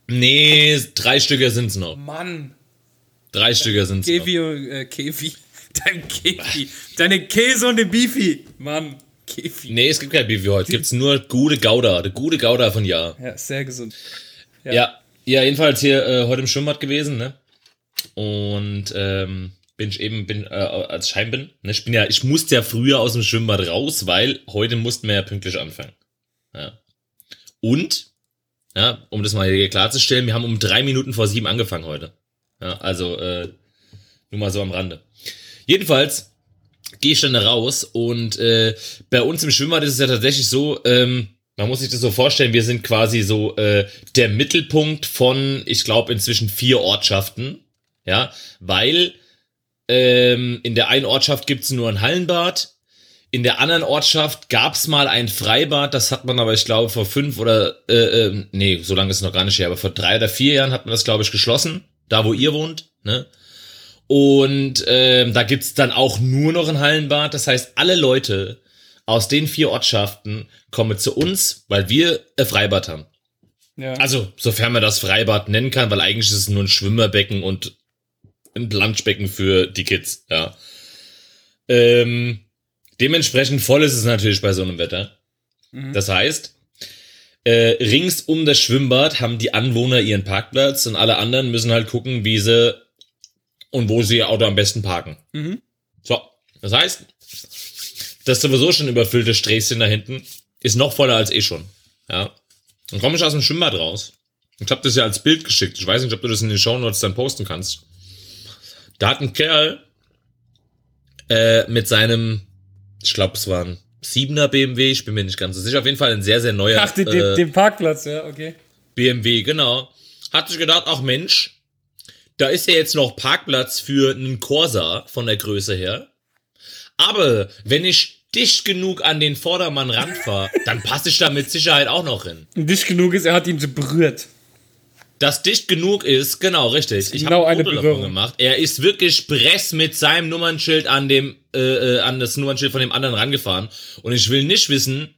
Nee, drei Stücke sind's noch. Mann. Drei Stücke sind's noch. Kevi, äh, Kevi. Dein Kevi. Deine Käse und den Beefy. Mann. Kevi. Nee, es gibt kein Beefy heute. Gibt's nur gute Gouda. Der gute Gouda von Ja. Ja, sehr gesund. Ja. ja, jedenfalls hier äh, heute im Schwimmbad gewesen, ne? Und ähm, bin ich eben, bin, äh, als Schein bin, ne? Ich bin ja, ich musste ja früher aus dem Schwimmbad raus, weil heute mussten wir ja pünktlich anfangen. Ja. Und, ja, um das mal hier klarzustellen, wir haben um drei Minuten vor sieben angefangen heute. Ja, also, äh, nur mal so am Rande. Jedenfalls gehe ich dann da raus und äh, bei uns im Schwimmbad ist es ja tatsächlich so, ähm, man muss sich das so vorstellen, wir sind quasi so äh, der Mittelpunkt von, ich glaube, inzwischen vier Ortschaften. Ja, weil ähm, in der einen Ortschaft gibt's nur ein Hallenbad, in der anderen Ortschaft gab's mal ein Freibad, das hat man aber, ich glaube, vor fünf oder, äh, äh, nee, so lange ist es noch gar nicht her, aber vor drei oder vier Jahren hat man das, glaube ich, geschlossen, da wo ihr wohnt, ne? Und ähm, da gibt's dann auch nur noch ein Hallenbad. Das heißt, alle Leute aus den vier Ortschaften kommen zu uns, weil wir ein Freibad haben. Ja. Also, sofern man das Freibad nennen kann, weil eigentlich ist es nur ein Schwimmerbecken und ein Planschbecken für die Kids, ja. Ähm, dementsprechend voll ist es natürlich bei so einem Wetter. Das heißt, äh, rings um das Schwimmbad haben die Anwohner ihren Parkplatz und alle anderen müssen halt gucken, wie sie und wo sie ihr Auto am besten parken. Mhm. So, das heißt, das sowieso schon überfüllte Sträßchen da hinten ist noch voller als eh schon. Ja. Dann komme ich aus dem Schwimmbad raus. Ich habe das ja als Bild geschickt. Ich weiß nicht, ob du das in den Shownotes dann posten kannst. Da hat ein Kerl äh, mit seinem, ich glaube, es war ein 7er BMW, ich bin mir nicht ganz so sicher, auf jeden Fall ein sehr, sehr neuer Ach, den, äh, den, Parkplatz, ja, okay. BMW, genau. Hat sich gedacht, ach Mensch, da ist ja jetzt noch Parkplatz für einen Corsa von der Größe her. Aber wenn ich dicht genug an den Vordermann ranfahre, dann passe ich da mit Sicherheit auch noch hin. Dicht genug ist, er hat ihn so berührt. Das dicht genug ist, genau, richtig. Ich genau hab eine Berührung. gemacht. Er ist wirklich press mit seinem Nummernschild an dem, äh, äh, an das Nummernschild von dem anderen rangefahren. Und ich will nicht wissen,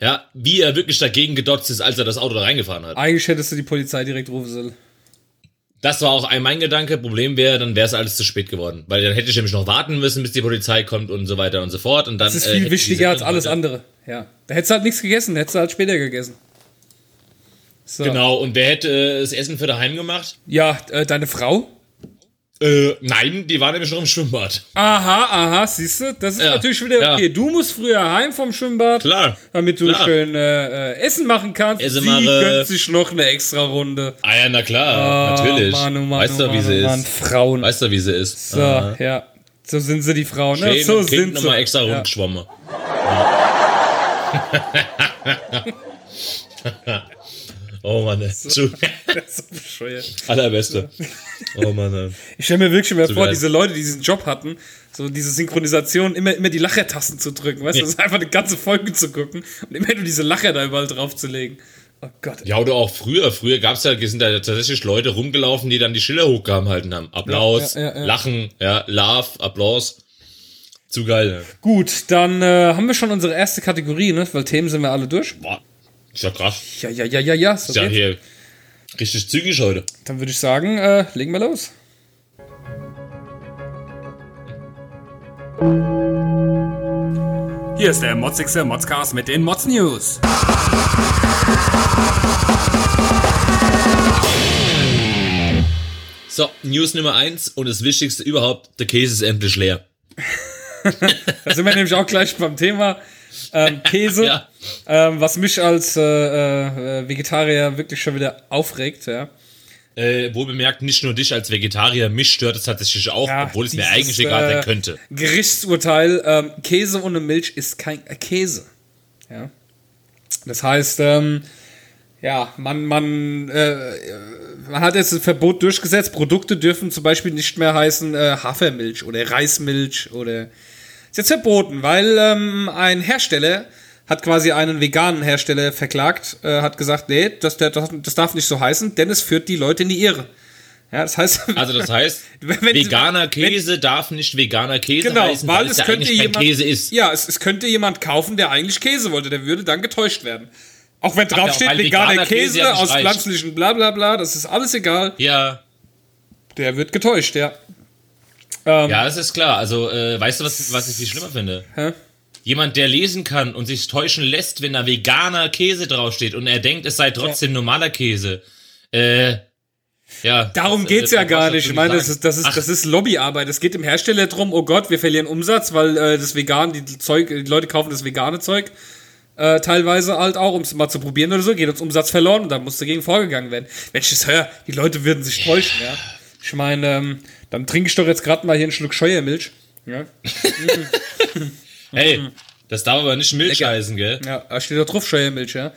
ja, wie er wirklich dagegen gedotzt ist, als er das Auto da reingefahren hat. Eigentlich hättest du die Polizei direkt rufen sollen. Das war auch ein mein Gedanke. Problem wäre, dann wäre es alles zu spät geworden. Weil dann hätte ich nämlich noch warten müssen, bis die Polizei kommt und so weiter und so fort. Und dann, Das ist äh, viel hätte wichtiger als alles andere. Ja. Da hättest du halt nichts gegessen, hättest du halt später gegessen. So. Genau, und wer hätte äh, das Essen für daheim gemacht? Ja, äh, deine Frau? Äh, nein, die war nämlich noch im Schwimmbad. Aha, aha, siehst du? Das ist Ja, natürlich wieder ja. okay. Du musst früher heim vom Schwimmbad, Klar. damit du klar. schön äh, äh, Essen machen kannst. Essen Sie mache. gönnt sich noch eine extra Runde. Ah ja, na klar, natürlich. Mann, oh Mann, weißt oh du, wie Mann, sie oh Mann, ist? Frauen. Weißt du, wie sie ist? So, ja. So sind sie die Frauen, ne? Schön So im Kind sind sie. nochmal extra ja. oh Mann, ey. Zu, so bescheuert. allerbeste. Oh Mann, ey. Ich stelle mir wirklich schon mal vor, geil. diese Leute, die diesen Job hatten, so diese Synchronisation, immer, immer die Lachertasten zu drücken, weißt du, Ja. das ist einfach eine ganze Folge zu gucken und immer nur diese Lacher da überall draufzulegen. Oh Gott. Ja, oder auch früher. Früher gab's ja, sind da tatsächlich Leute rumgelaufen, die dann die Schiller hochgehalten haben. Applaus, Ja, ja. Lachen, ja, Love, Applaus. Zu geil? Gut, dann äh, haben wir schon unsere erste Kategorie, ne? Weil Themen sind wir alle durch. Boah, ist ja krass. Ja, ja, ja, ja, ja. So Ist ja hier richtig zügig heute. Dann würde ich sagen, äh, legen wir los. Hier ist der motzigste Modscast mit den Mods News. So, News Nummer eins und das Wichtigste überhaupt, der Käse ist endlich leer. Da sind wir nämlich auch gleich beim Thema ähm, Käse, Ja. ähm, was mich als äh, äh, Vegetarier wirklich schon wieder aufregt. Ja. Äh, wohl bemerkt, nicht nur dich als Vegetarier, mich stört es tatsächlich auch, Ja, obwohl es mir eigentlich egal äh, sein könnte. Gerichtsurteil, ähm, Käse ohne Milch ist kein äh, Käse. Ja. Das heißt, ähm, ja, man, man, äh, man hat jetzt ein Verbot durchgesetzt. Produkte dürfen zum Beispiel nicht mehr heißen äh, Hafermilch oder Reismilch oder jetzt verboten, weil ähm, ein Hersteller hat quasi einen veganen Hersteller verklagt, äh, hat gesagt, nee, das, das, das darf nicht so heißen, denn es führt die Leute in die Irre. Ja, das heißt, Also das heißt, Wenn- veganer Käse darf nicht veganer Käse genau, heißen, weil weil, es ja könnte jemand, Käse ist. ja, es, es könnte jemand kaufen, der eigentlich Käse wollte, der würde dann getäuscht werden. Auch wenn ja, draufsteht, weil veganer veganer Käse Käse ja aus reicht. pflanzlichen bla bla bla, das ist alles egal, Ja, der wird getäuscht, ja. Ähm, ja, das ist klar. Also, äh, weißt du, was, was ich viel schlimmer finde? Hä? Jemand, der lesen kann und sich täuschen lässt, wenn da veganer Käse draufsteht und er denkt, es sei trotzdem normaler Käse. Äh, ja. Darum das, äh, geht's ja was gar nicht. Ich meine, das ist, das ist, Ach, das ist Lobbyarbeit. Es geht dem Hersteller drum, oh Gott, wir verlieren Umsatz, weil äh, das vegan, die Zeug, die Leute kaufen das vegane Zeug. Äh, teilweise halt auch, um es mal zu probieren oder so, geht uns Umsatz verloren und da muss dagegen vorgegangen werden. Wenn ich das höre, die Leute würden sich täuschen, ja. Ich meine, ähm, dann trinke ich doch jetzt gerade mal hier einen Schluck Scheuermilch. Ja, Hey, das darf aber nicht Milch Lecker. heißen, gell? ja da steht da drauf Scheuermilch, ja.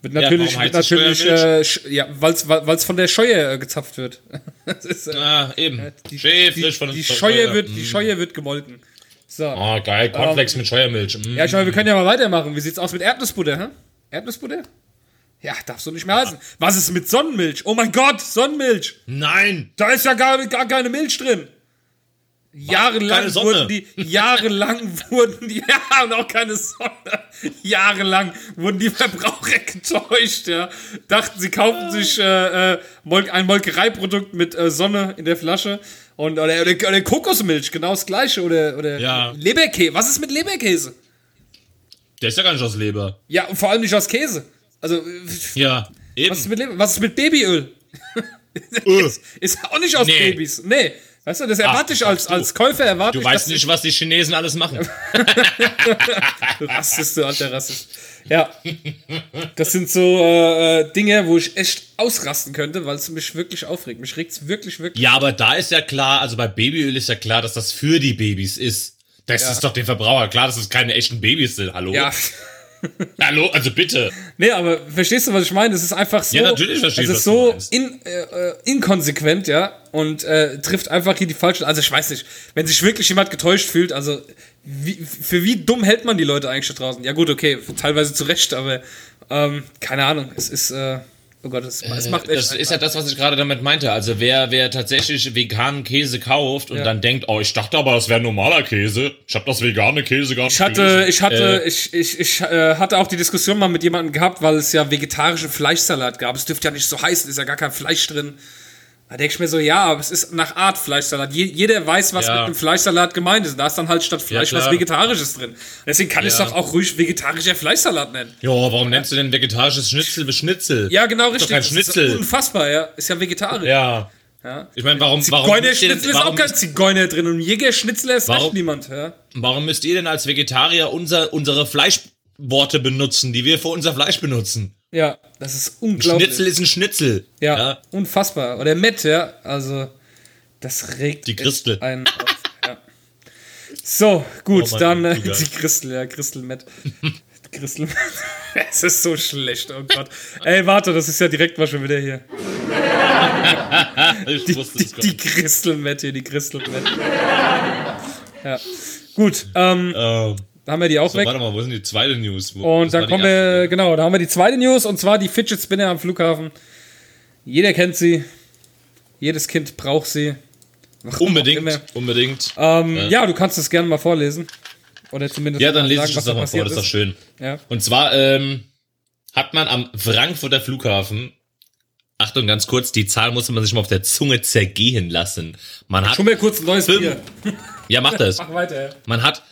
Wird natürlich, heißt es natürlich, äh, ja, weil's, weil's von der Scheue äh, gezapft wird. ist, äh, Ah, eben. die, Schön die, frisch von die Scheue wird, Mm. die Scheue wird gemolken. So. Oh, geil. Cornflakes mit Scheuermilch. Mm. Ja, ich meine, wir können ja mal weitermachen. Wie sieht's aus mit Erdnussbutter, hä? Erdnussbutter? Ja, darf so nicht mehr heißen. Was ist mit Sonnenmilch? Oh mein Gott, Sonnenmilch! Nein! Da ist ja gar, gar keine Milch drin. Jahrelang wurden die, jahrelang wurden die, ja, und auch keine Sonne. Jahrelang wurden die Verbraucher getäuscht, ja. Dachten, sie kaufen sich äh, äh, ein Molkereiprodukt mit äh, Sonne in der Flasche. Und, oder, oder, oder Kokosmilch, genau das gleiche. Oder, oder Ja. Leberkäse. Was ist mit Leberkäse? Der ist ja gar nicht aus Leber. Ja, und vor allem nicht aus Käse. Also, äh, Ja, eben. was ist mit, was ist mit Babyöl? ist, ist auch nicht aus Nee. Babys. Nee. Weißt du, das erwarte ich das als, als Käufer, erwarte Du ich, weißt nicht, was die Chinesen alles machen. Du Rassist, du alter Rassist. Ja. Das sind so äh, äh, Dinge, wo ich echt ausrasten könnte, weil es mich wirklich aufregt. Mich regt es wirklich, wirklich. Ja, aber da ist ja klar, also bei Babyöl ist ja klar, dass das für die Babys ist. Das Ja. ist doch dem Verbraucher klar, dass es keine echten Babys sind. Hallo? Ja. Hallo, also bitte. Nee, aber verstehst du, was ich meine? Es ist einfach so. Ja, natürlich verstehe ich, Es ist so in, äh, äh, inkonsequent, ja. Und äh, trifft einfach hier die falschen. Also ich weiß nicht, wenn sich wirklich jemand getäuscht fühlt, also wie, für wie dumm hält man die Leute eigentlich da draußen? Ja, gut, okay, teilweise zu Recht, aber ähm, keine Ahnung. Es ist. Äh, oh Gott, es, es macht echt. Das ist ja das, was ich gerade damit meinte. Also wer, wer tatsächlich veganen Käse kauft und Ja. dann denkt, oh, ich dachte aber, das wäre normaler Käse. Ich habe das vegane Käse gar nicht Ich hatte, gelesen. ich hatte, Äh, ich, ich, ich äh, hatte auch die Diskussion mal mit jemandem gehabt, weil es ja vegetarischen Fleischsalat gab. Es dürfte ja nicht so heißen, ist ja gar kein Fleisch drin. Da denke ich mir so, ja, aber es ist nach Art Fleischsalat. Je, jeder weiß, was Ja. mit einem Fleischsalat gemeint ist. Da ist dann halt statt Fleisch Ja, was. Vegetarisches drin. Deswegen kann ich es Ja. doch auch ruhig vegetarischer Fleischsalat nennen. ja, warum nennst du denn vegetarisches Schnitzel wie Schnitzel? Ja, genau doch richtig. kein Das Schnitzel. Ist unfassbar, ja. Ist ja vegetarisch. Ja. Ja. Ich meine, warum, warum, Zigeunerschnitzel ist auch kein Zigeuner drin und Jägerschnitzel ist Warum- echt niemand. Ja. warum müsst ihr denn als Vegetarier unser, unsere Fleischworte benutzen, die wir für unser Fleisch benutzen? Ja, das ist unglaublich. Schnitzel ist ein Schnitzel. Ja, unfassbar. Oder Met, ja. Also, das regt Die Christel. auf. Ja. So, gut, Oh dann äh, zu geil. die Christel, ja, Christel Met. Christel Met. Es ist so schlecht, oh Gott. Ey, warte, das ist ja direkt mal schon wieder hier. Ich Die, wusste die, die Christel Met hier, die Christel Met. Ja. Gut, ähm, Ähm, da haben wir die auch so, weg. warte mal, wo denn die zweite News? Wo, Und dann kommen wir, genau, da haben wir die zweite News und zwar die Fidget Spinner am Flughafen. Jeder kennt sie. Jedes Kind braucht sie. Warum Unbedingt, unbedingt. Ähm, ja. du kannst es gerne mal vorlesen. Oder zumindest Ja, dann lese sagen, ich das da doch mal vor, das ist doch schön. Ja. Und zwar ähm, hat man am Frankfurter Flughafen, Achtung, ganz kurz, die Zahl muss man sich mal auf der Zunge zergehen lassen. Man hat, Schon mal kurz ein neues Fünf. Bier. ja, mach das. Mach weiter. ja. Man hat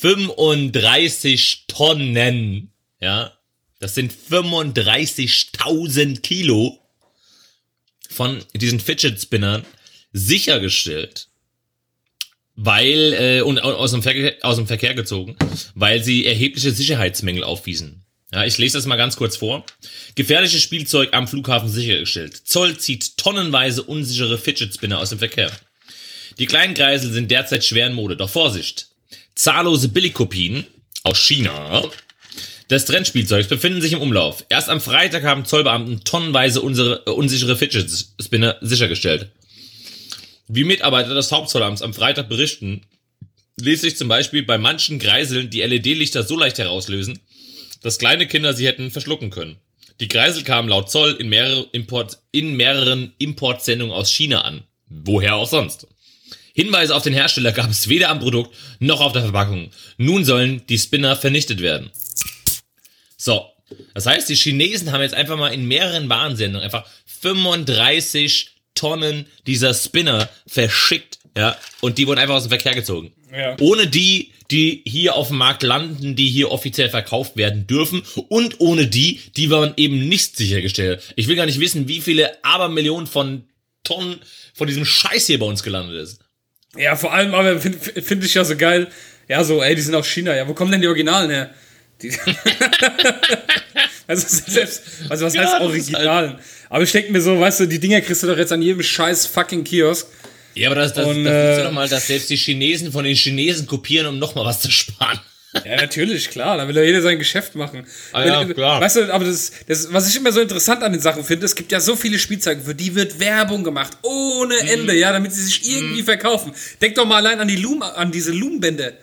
35 Tonnen, ja, das sind 35.000 Kilo von diesen Fidget Spinnern sichergestellt, weil äh, und au- aus dem, Verkehr, aus dem Verkehr gezogen, weil sie erhebliche Sicherheitsmängel aufwiesen. Ja, ich lese das mal ganz kurz vor. Gefährliches Spielzeug am Flughafen sichergestellt. Zoll zieht tonnenweise unsichere Fidget Spinner aus dem Verkehr. Die kleinen Kreisel sind derzeit schwer in Mode, doch Vorsicht! Zahllose Billigkopien aus China des Trendspielzeugs befinden sich im Umlauf. Erst am Freitag haben Zollbeamten tonnenweise unsere, äh, unsichere Fidget Spinner sichergestellt. Wie Mitarbeiter des Hauptzollamts am Freitag berichten, ließ sich zum Beispiel bei manchen Greiseln die LED-Lichter so leicht herauslösen, dass kleine Kinder sie hätten verschlucken können. Die Kreisel kamen laut Zoll in, mehrere Import, in mehreren Importsendungen aus China an. Woher auch sonst. Hinweise auf den Hersteller gab es weder am Produkt noch auf der Verpackung. Nun sollen die Spinner vernichtet werden. So, das heißt, die Chinesen haben jetzt einfach mal in mehreren Warnsendungen einfach 35 Tonnen dieser Spinner verschickt, ja, und die wurden einfach aus dem Verkehr gezogen. Ja. Ohne die, die hier auf dem Markt landen, die hier offiziell verkauft werden dürfen und ohne die, die waren eben nicht sichergestellt. Ich will gar nicht wissen, wie viele Abermillionen von Tonnen von diesem Scheiß hier bei uns gelandet ist. Ja, vor allem, aber finde find ich ja so geil. Ja, so, ey, die sind aus China. Ja, wo kommen denn die Originalen her? Die also, selbst, also was Ja, heißt das ist Originalen? Aber ich denke mir so, weißt du, die Dinger kriegst du doch jetzt an jedem scheiß fucking Kiosk. Ja, aber das, das, Und, das du äh, doch mal, dass selbst die Chinesen von den Chinesen kopieren, um nochmal was zu sparen. Ja, natürlich, klar. Da will ja jeder sein Geschäft machen. Ah ja, Wenn- klar. Weißt du, aber das, das, was ich immer so interessant an den Sachen finde, es gibt ja so viele Spielzeuge, für die wird Werbung gemacht, ohne Mhm. Ende, ja, damit sie sich irgendwie verkaufen. Denk doch mal allein an die Loom, an diese Loom-Bände.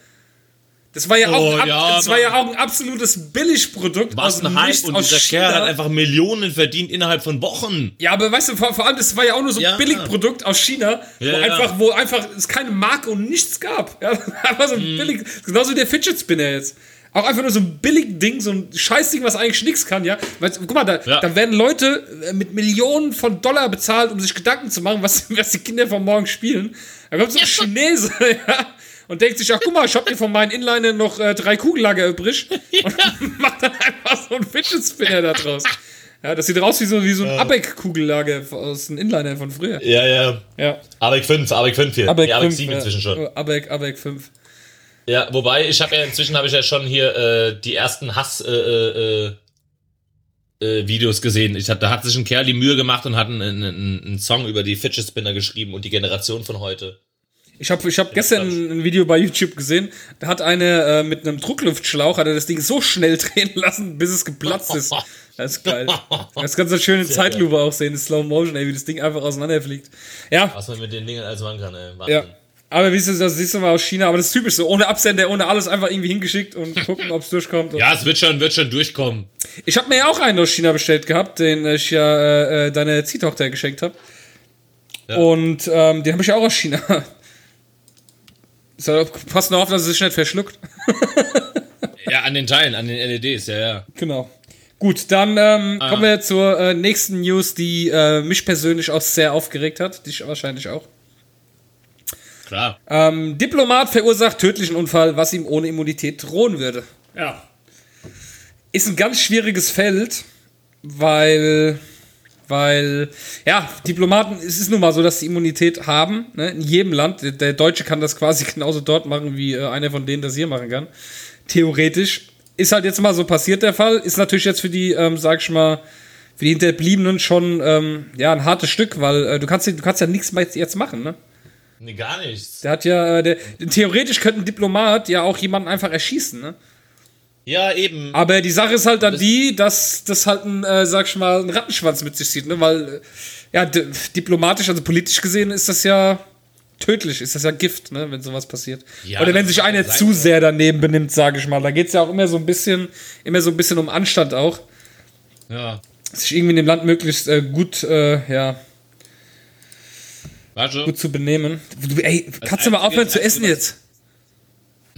Das war ja, auch, Oh, ein ab, ja, das war ja auch ein absolutes Billigprodukt Was aus ein Hype und dieser Kerl China. hat einfach Millionen verdient innerhalb von Wochen. Ja, aber weißt du, vor, vor allem, das war ja auch nur so ein Ja. Billigprodukt aus China, Ja, wo ja. einfach, wo einfach es keine Marke und nichts gab. Ja, einfach so ein Mhm. billig, genauso wie der Fidget Spinner jetzt. Auch einfach nur so ein billig Ding, so ein Scheißding, was eigentlich nichts kann, ja. Weil, guck mal, da, Ja. da werden Leute äh, mit Millionen von Dollar bezahlt, um sich Gedanken zu machen, was, was die Kinder von morgen spielen. Da kommt so ein Chinese, ja, und denkt sich, ach guck mal, ich hab mir von meinen Inliner noch äh, drei Kugellager übrig und macht dann einfach so einen Fidget Spinner da draus. Ja, das sieht aus wie so, wie so ein Abeck-Kugellager aus den Inliner von früher. Ja, ja. Ja. Abeck 5, Abeck 5 hier. Abeck ja, Abeck 5, 7 ja. inzwischen schon. Abeck, Abeck 5. Ja, wobei, ich habe ja inzwischen habe ich ja schon hier äh, die ersten Hass äh, äh, äh, Videos gesehen. Ich hab, da hat sich ein Kerl die Mühe gemacht und hat einen, einen, einen Song über die Fidget Spinner geschrieben und die Generation von heute. Ich habe ich hab gestern ein Video bei YouTube gesehen, da hat eine äh, mit einem Druckluftschlauch hat er das Ding so schnell drehen lassen, bis es geplatzt ist. Das ist geil. Das kannst du schön in Zeitlupe auch sehen, in Slow Motion, ey, wie das Ding einfach auseinanderfliegt. Ja, Was man mit den Dingen alles machen kann, ey. Wahnsinn. ja. Aber wie du das siehst du mal aus China, aber das ist typisch so, ohne Absender, ohne alles einfach irgendwie hingeschickt und gucken, ob es durchkommt. Ja, es wird schon, wird schon durchkommen. Ich habe mir ja auch einen aus China bestellt gehabt, den ich ja äh, äh, deine Ziehtochter geschenkt habe. Ja. Und ähm, den habe ich ja auch aus China. So, pass nur auf, dass es sich nicht verschluckt. Ja, an den Teilen, an den LEDs, ja, ja. Genau. Gut, dann ähm, kommen wir zur äh, nächsten News, die äh, mich persönlich auch sehr aufgeregt hat. Dich wahrscheinlich auch. Klar. Ähm, Diplomat verursacht tödlichen Unfall, was ihm ohne Immunität drohen würde. Ja. Ist ein ganz schwieriges Feld, weil, weil, ja, Diplomaten, es ist nun mal so, dass sie Immunität haben, ne, in jedem Land. Der, Deutsche kann das quasi genauso dort machen, wie äh, einer von denen das hier machen kann. Theoretisch. Ist halt jetzt mal so passiert der Fall. Ist natürlich jetzt für die, ähm, sag ich mal, für die Hinterbliebenen schon, ähm, ja, ein hartes Stück, weil äh, du kannst, du kannst ja nichts mehr jetzt machen, ne? Nee, gar nichts. Der hat ja, äh, der, theoretisch könnte ein Diplomat ja auch jemanden einfach erschießen, ne? Ja, eben. Aber die Sache ist halt dann die, dass das halt ein, äh, sag ich mal, ein Rattenschwanz mit sich zieht, ne? Weil, äh, ja, di- diplomatisch, also politisch gesehen ist das ja tödlich, ist das ja Gift, ne, wenn sowas passiert. Ja, Oder wenn sich einer zu sehr daneben benimmt, sage ich mal. Da geht's ja auch immer so ein bisschen, immer so ein bisschen um Anstand auch. Ja. Sich irgendwie in dem Land möglichst äh, gut, äh, ja, Warte. gut zu benehmen. Du, ey, kannst du mal aufhören zu essen jetzt?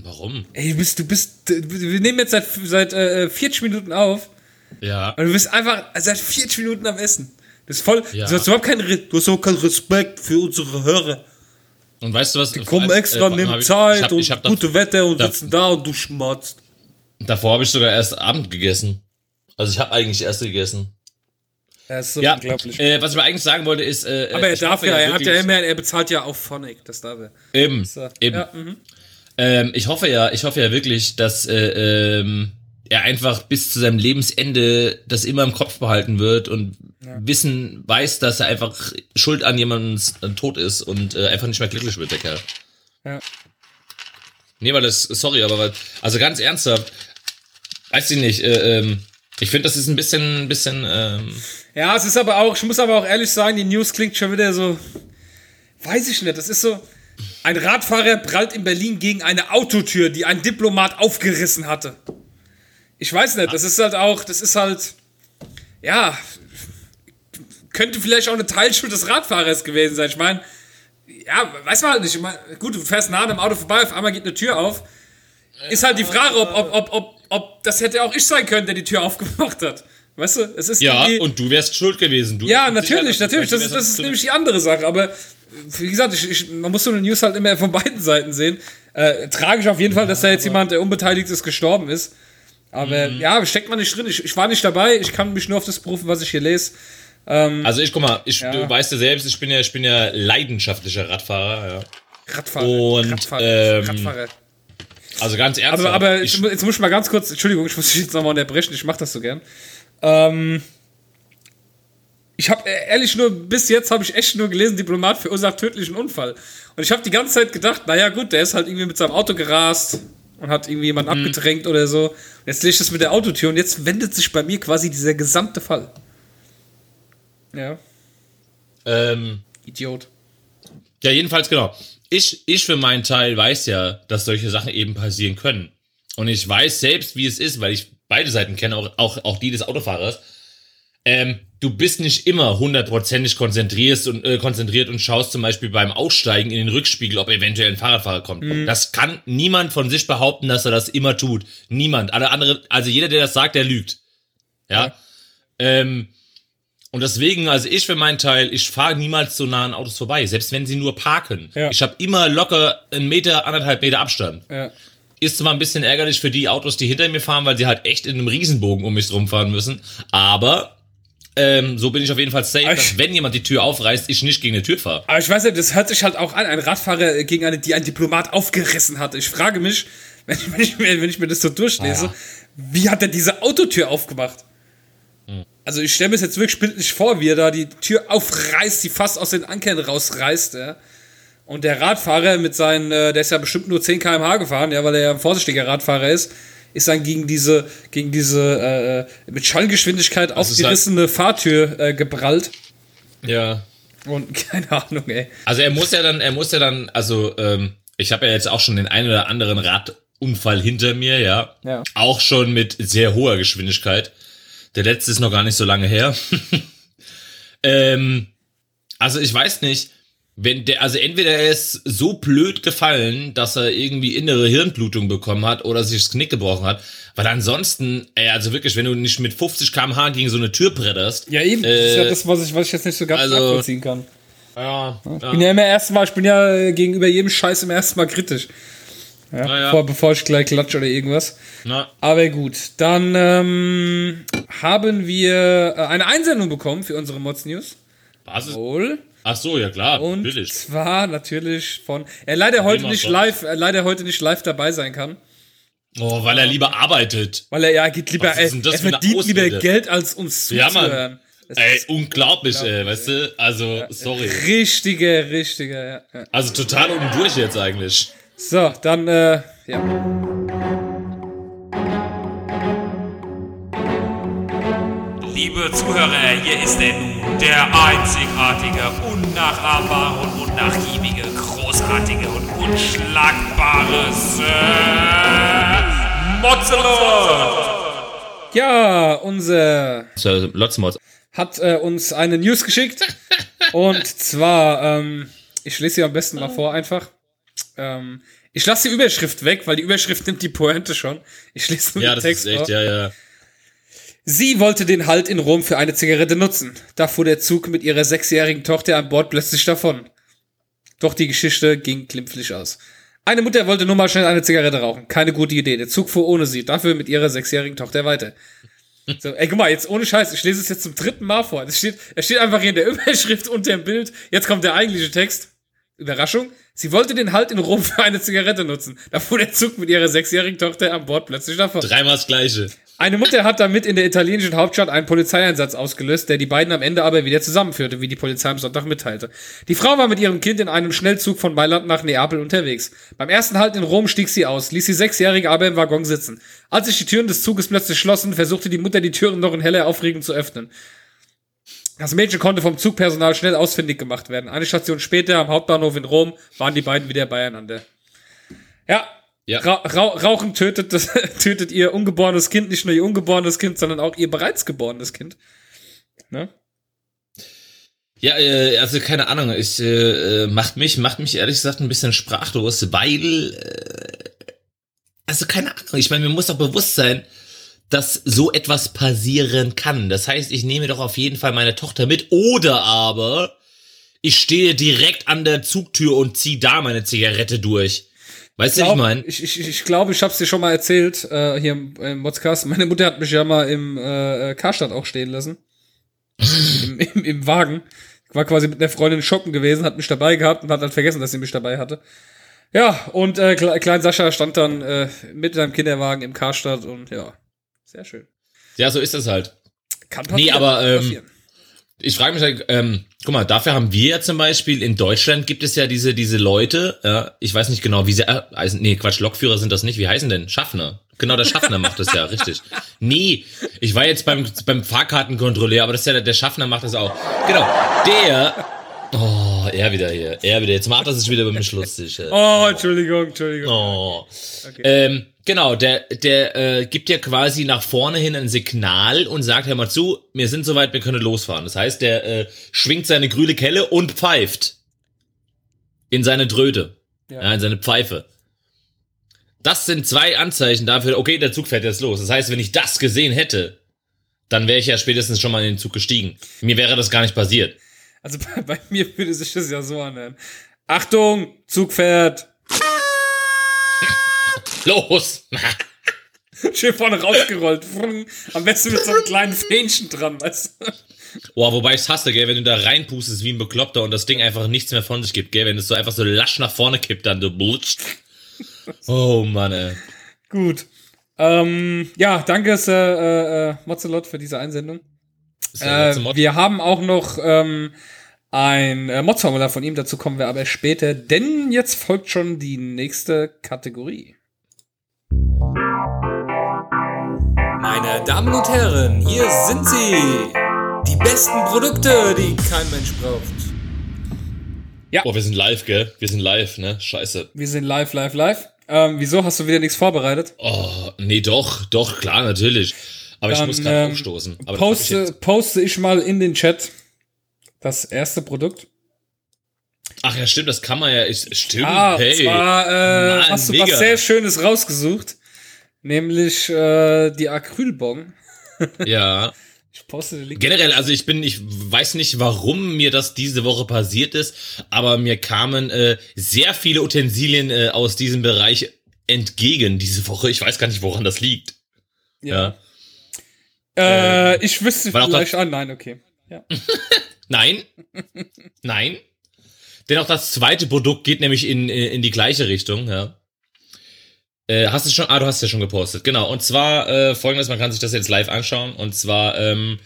Warum? Ey, du bist, du bist, wir nehmen jetzt seit, seit äh, 40 Minuten auf Ja. und du bist einfach seit 40 Minuten am Essen. Das ist voll, Ja. du hast überhaupt keinen, du hast überhaupt keinen Respekt für unsere Hörer. Und weißt du was? Die kommen Äh, extra, äh, nehmen hab ich- Zeit ich hab, und ich hab da- gute Wetter und da- sitzen da und du schmatzt. Davor habe ich sogar erst Abend gegessen. Also ich habe eigentlich erst gegessen. Das ist so Ja, unglaublich. äh, was ich mal eigentlich sagen wollte ist, äh, Aber er darf ja, er hat ja wirklich- immer, er bezahlt ja auf Phonic, das darf er. eben, So, eben. Ja, mhm. Ähm, ich hoffe ja, ich hoffe ja wirklich, dass äh, ähm, er einfach bis zu seinem Lebensende das immer im Kopf behalten wird und wissen, weiß, dass er einfach schuld an jemandem Tod ist und äh, einfach nicht mehr glücklich wird, der Kerl. Ja. Nee, weil das, sorry, aber weil, also ganz ernsthaft, weiß ich nicht, äh, ähm, ich finde, das ist ein bisschen, ein bisschen, ähm, ja, es ist aber auch, ich muss aber auch ehrlich sagen, die News klingt schon wieder so, weiß ich nicht, das ist so, Ein Radfahrer prallt in Berlin gegen eine Autotür, die ein Diplomat aufgerissen hatte. Ich weiß nicht, das ist halt auch, das ist halt, ja, könnte vielleicht auch eine Teilschuld des Radfahrers gewesen sein. Ich meine, ja, weiß man halt nicht. Ich mein, gut, du fährst nah an einem Auto vorbei, auf einmal geht eine Tür auf. Ist halt die Frage, ob, ob, ob, ob, ob das hätte auch ich sein können, der die Tür aufgemacht hat. Weißt du, es ist Ja, und du wärst schuld gewesen. Du ja, natürlich, natürlich. Das, ist- das ist nämlich die andere Sache. Aber wie gesagt, ich, ich, man muss so eine News halt immer von beiden Seiten sehen. Äh, tragisch auf jeden Fall, dass da jetzt jemand, der unbeteiligt ist, gestorben ist. Aber Mhm. ja, steckt man nicht drin. Ich, ich war nicht dabei. Ich kann mich nur auf das berufen, was ich hier lese. Also ich guck mal, ich, Ja. du weißt ja selbst, ich bin ja, ich bin ja leidenschaftlicher Radfahrer, ja. Radfahrer. Und, Radfahrer. ähm, Radfahrer. Also ganz ernsthaft. Aber, aber ich, jetzt, jetzt muss ich mal ganz kurz, Entschuldigung, ich muss dich jetzt nochmal unterbrechen, ich mache das so gern. Ähm, ich habe ehrlich nur, bis jetzt habe ich echt nur gelesen, Diplomat verursacht tödlichen Unfall. Und ich habe die ganze Zeit gedacht, naja gut, der ist halt irgendwie mit seinem Auto gerast und hat irgendwie jemanden Mhm. abgedrängt oder so. Jetzt lese ich das mit der Autotür und jetzt wendet sich bei mir quasi dieser gesamte Fall. Ja, ähm, Idiot. ja, jedenfalls genau. Ich, ich für meinen Teil weiß ja, dass solche Sachen eben passieren können. Und ich weiß selbst, wie es ist, weil ich beide Seiten kenne, auch, auch, auch die des Autofahrers. Ähm, du bist nicht immer hundertprozentig konzentriert und, äh, konzentriert und schaust zum Beispiel beim Aussteigen in den Rückspiegel, ob eventuell ein Fahrradfahrer kommt. Das kann niemand von sich behaupten, dass er das immer tut. Niemand. Alle andere, also jeder, der das sagt, der lügt. Ja. Ähm, und deswegen, also ich für meinen Teil, ich fahre niemals so nah an Autos vorbei, selbst wenn sie nur parken. Ja. Ich habe immer locker einen Meter, anderthalb Meter Abstand. Ja. Ist zwar ein bisschen ärgerlich für die Autos, die hinter mir fahren, weil sie halt echt in einem Riesenbogen um mich rumfahren müssen. Aber ähm, so bin ich auf jeden Fall safe, dass wenn jemand die Tür aufreißt, ich nicht gegen eine Tür fahre. Aber ich weiß nicht, das hört sich halt auch an, ein Radfahrer gegen eine, die ein Diplomat aufgerissen hat. Ich frage mich, wenn ich, wenn ich, mir, wenn ich mir das so durchlese, Ah, wie hat er diese Autotür aufgemacht? Hm. Also ich stelle mir das jetzt wirklich bildlich vor, wie er da die Tür aufreißt, die fast aus den Ankern rausreißt, ja. Und der Radfahrer mit seinen, äh, der ist ja bestimmt nur 10 km/h gefahren, ja, weil er ja ein vorsichtiger Radfahrer ist, ist dann gegen diese, gegen diese äh, mit Schallgeschwindigkeit halt- aufgerissene Fahrtür äh, geprallt. Ja. Und keine Ahnung, ey. Also er muss ja dann, er muss ja dann, also ähm, ich habe ja jetzt auch schon den einen oder anderen Radunfall hinter mir, ja. Ja. Auch schon mit sehr hoher Geschwindigkeit. Der letzte ist noch gar nicht so lange her. ähm, also ich weiß nicht, wenn der, also entweder er ist so blöd gefallen, dass er irgendwie innere Hirnblutung bekommen hat oder sich das Knick gebrochen hat, weil ansonsten, ey, also wirklich, wenn du nicht mit 50 km/h gegen so eine Tür bretterst, Ja, eben. das ist ja Äh, das, was ich, was ich jetzt nicht so ganz also- nachvollziehen kann. ja, Ich ja, bin ja immer erstmal, ich bin ja äh, gegenüber jedem Scheiß im ersten Mal kritisch. Ja, ja. Bevor, bevor ich gleich klatsche oder irgendwas. na, Aber gut, dann ähm, haben wir äh, eine Einsendung bekommen für unsere Mods News. was ist, Wohl. Ach so, ja klar, Und natürlich. zwar natürlich von. Er leider heute Immer nicht von. live, er leider heute nicht live dabei sein kann. Oh, weil er lieber arbeitet. Weil er ja geht lieber, er, er verdient lieber? Geld, als uns Ja, Mann. zuzuhören. Das Ey, unglaublich, ey, weißt du? Also, sorry. richtiger, richtiger, ja. ja. Also total unten durch jetzt eigentlich. So, dann, äh, ja. Liebe Zuhörer, hier ist er nun, der einzigartige, unnachahmbare und unnachgiebige, großartige und unschlagbare Sir Mozzelot! Ja, unser So, Lotzmods. hat äh, uns eine News geschickt. Und zwar, ähm, ich lese sie am besten mal vor einfach. Ähm, ich lasse die Überschrift weg, weil die Überschrift nimmt die Pointe schon. Ich lese nur Ja, den das Text ist echt, vor. ja, ja. Sie wollte den Halt in Rom für eine Zigarette nutzen. Da fuhr der Zug mit ihrer sechsjährigen Tochter an Bord plötzlich davon. Doch die Geschichte ging glimpflich aus. Eine Mutter wollte nur mal schnell eine Zigarette rauchen. Keine gute Idee. Der Zug fuhr ohne sie. Dafür mit ihrer sechsjährigen Tochter weiter. So, ey, guck mal, jetzt ohne Scheiß, ich lese es jetzt zum dritten Mal vor. Es steht, es steht einfach hier in der Überschrift unter dem Bild. Jetzt kommt der eigentliche Text. Überraschung. Sie wollte den Halt in Rom für eine Zigarette nutzen. Da fuhr der Zug mit ihrer sechsjährigen Tochter an Bord plötzlich davon. Dreimal das Gleiche. Eine Mutter hat damit in der italienischen Hauptstadt einen Polizeieinsatz ausgelöst, der die beiden am Ende aber wieder zusammenführte, wie die Polizei am Sonntag mitteilte. Die Frau war mit ihrem Kind in einem Schnellzug von Mailand nach Neapel unterwegs. Beim ersten Halt in Rom stieg sie aus, ließ die Sechsjährige aber im Waggon sitzen. Als sich die Türen des Zuges plötzlich schlossen, versuchte die Mutter die Türen noch in heller Aufregung zu öffnen. Das Mädchen konnte vom Zugpersonal schnell ausfindig gemacht werden. Eine Station später am Hauptbahnhof in Rom waren die beiden wieder beieinander. Ja. Ja. Ra Ra Rauchen tötet, das, tötet ihr ungeborenes Kind, nicht nur ihr ungeborenes Kind, sondern auch ihr bereits geborenes Kind. Ne? Ja, äh, also keine Ahnung, ich äh, äh, macht mich macht mich ehrlich gesagt ein bisschen sprachlos, weil äh, also keine Ahnung, ich meine, mir muss doch bewusst sein, dass so etwas passieren kann. Das heißt, ich nehme doch auf jeden Fall meine Tochter mit oder aber ich stehe direkt an der Zugtür und ziehe da meine Zigarette durch. Weißt du, was ich meine? Ich, ich, ich glaube, ich habe es dir schon mal erzählt, äh, hier im, im Podcast. Meine Mutter hat mich ja mal im äh, Karstadt auch stehen lassen. Im, im, Im Wagen. Ich war quasi mit einer Freundin shoppen gewesen, hat mich dabei gehabt und hat dann vergessen, dass sie mich dabei hatte. Ja, und äh, Kle Klein Sascha stand dann äh, mit seinem Kinderwagen im Karstadt und ja, sehr schön. Ja, so ist das halt. Kann Nee, aber, ähm, passieren. Ich frage mich halt, ähm, guck mal, dafür haben wir ja zum Beispiel, in Deutschland gibt es ja diese, diese Leute, ja, ich weiß nicht genau, wie sie, äh, nee, Quatsch, Lokführer sind das nicht, wie heißen denn? Schaffner. Genau, der Schaffner macht das ja, richtig. Nee, ich war jetzt beim, beim Fahrkartenkontrolleur, aber das ist ja, der, der Schaffner macht das auch. Genau, der, oh, er wieder hier, er wieder, jetzt macht er sich wieder über mich lustig. Oh, Entschuldigung, Entschuldigung. Oh. Okay. Ähm, genau, der, der äh, gibt ja quasi nach vorne hin ein Signal und sagt, hör mal zu, wir sind soweit, wir können losfahren. Das heißt, der äh, schwingt seine grüne Kelle und pfeift. In seine Dröte. Ja. Ja. in seine Pfeife. Das sind zwei Anzeichen dafür, okay, der Zug fährt jetzt los. Das heißt, wenn ich das gesehen hätte, dann wäre ich ja spätestens schon mal in den Zug gestiegen. Mir wäre das gar nicht passiert. Also bei, bei mir würde sich das ja so anhören. Achtung, Zug fährt. Los! Schön vorne rausgerollt. Am besten mit so einem kleinen Fähnchen dran, weißt du? Boah, wobei ich's hasse, gell, wenn du da reinpustest wie ein Bekloppter und das Ding einfach nichts mehr von sich gibt, gell, wenn es so einfach so lasch nach vorne kippt, dann du blutscht. Oh Mann, ey. Gut. Ähm, ja, danke, äh, äh, Mozzelot, für diese Einsendung. Äh, wir haben auch noch ähm, ein äh, Mods-Formular von ihm, dazu kommen wir aber später, denn jetzt folgt schon die nächste Kategorie. Meine Damen und Herren, hier sind sie. Die besten Produkte, die kein Mensch braucht. Boah, wir sind live, gell? Wir sind live, ne? Scheiße. Wir sind live, live, live. Ähm, wieso hast du wieder nichts vorbereitet? Oh, nee, doch, doch, klar, natürlich. Aber ich Dann, muss gerade ähm, aufstoßen. Aber ich Poste, jetzt- poste ich mal in den Chat das erste Produkt. Ach ja, stimmt, das kann man ja. Ich, stimmt, Ah, hey. zwar äh, Mann, hast du mega. was sehr Schönes rausgesucht, nämlich äh, die Acrylbon. Ja. Ich poste den Link. Generell, also ich bin, ich weiß nicht, warum mir das diese Woche passiert ist, aber mir kamen äh, sehr viele Utensilien äh, aus diesem Bereich entgegen diese Woche. Ich weiß gar nicht, woran das liegt. Ja. Äh, ich wüsste vielleicht an. Nein, okay. Ja. Nein. Nein. Denn auch das zweite Produkt geht nämlich in, in in die gleiche Richtung, ja. Äh, hast du schon? Ah, du hast ja schon gepostet. Genau. Und zwar äh, folgendes, man kann sich das jetzt live anschauen. Und zwar, ähm,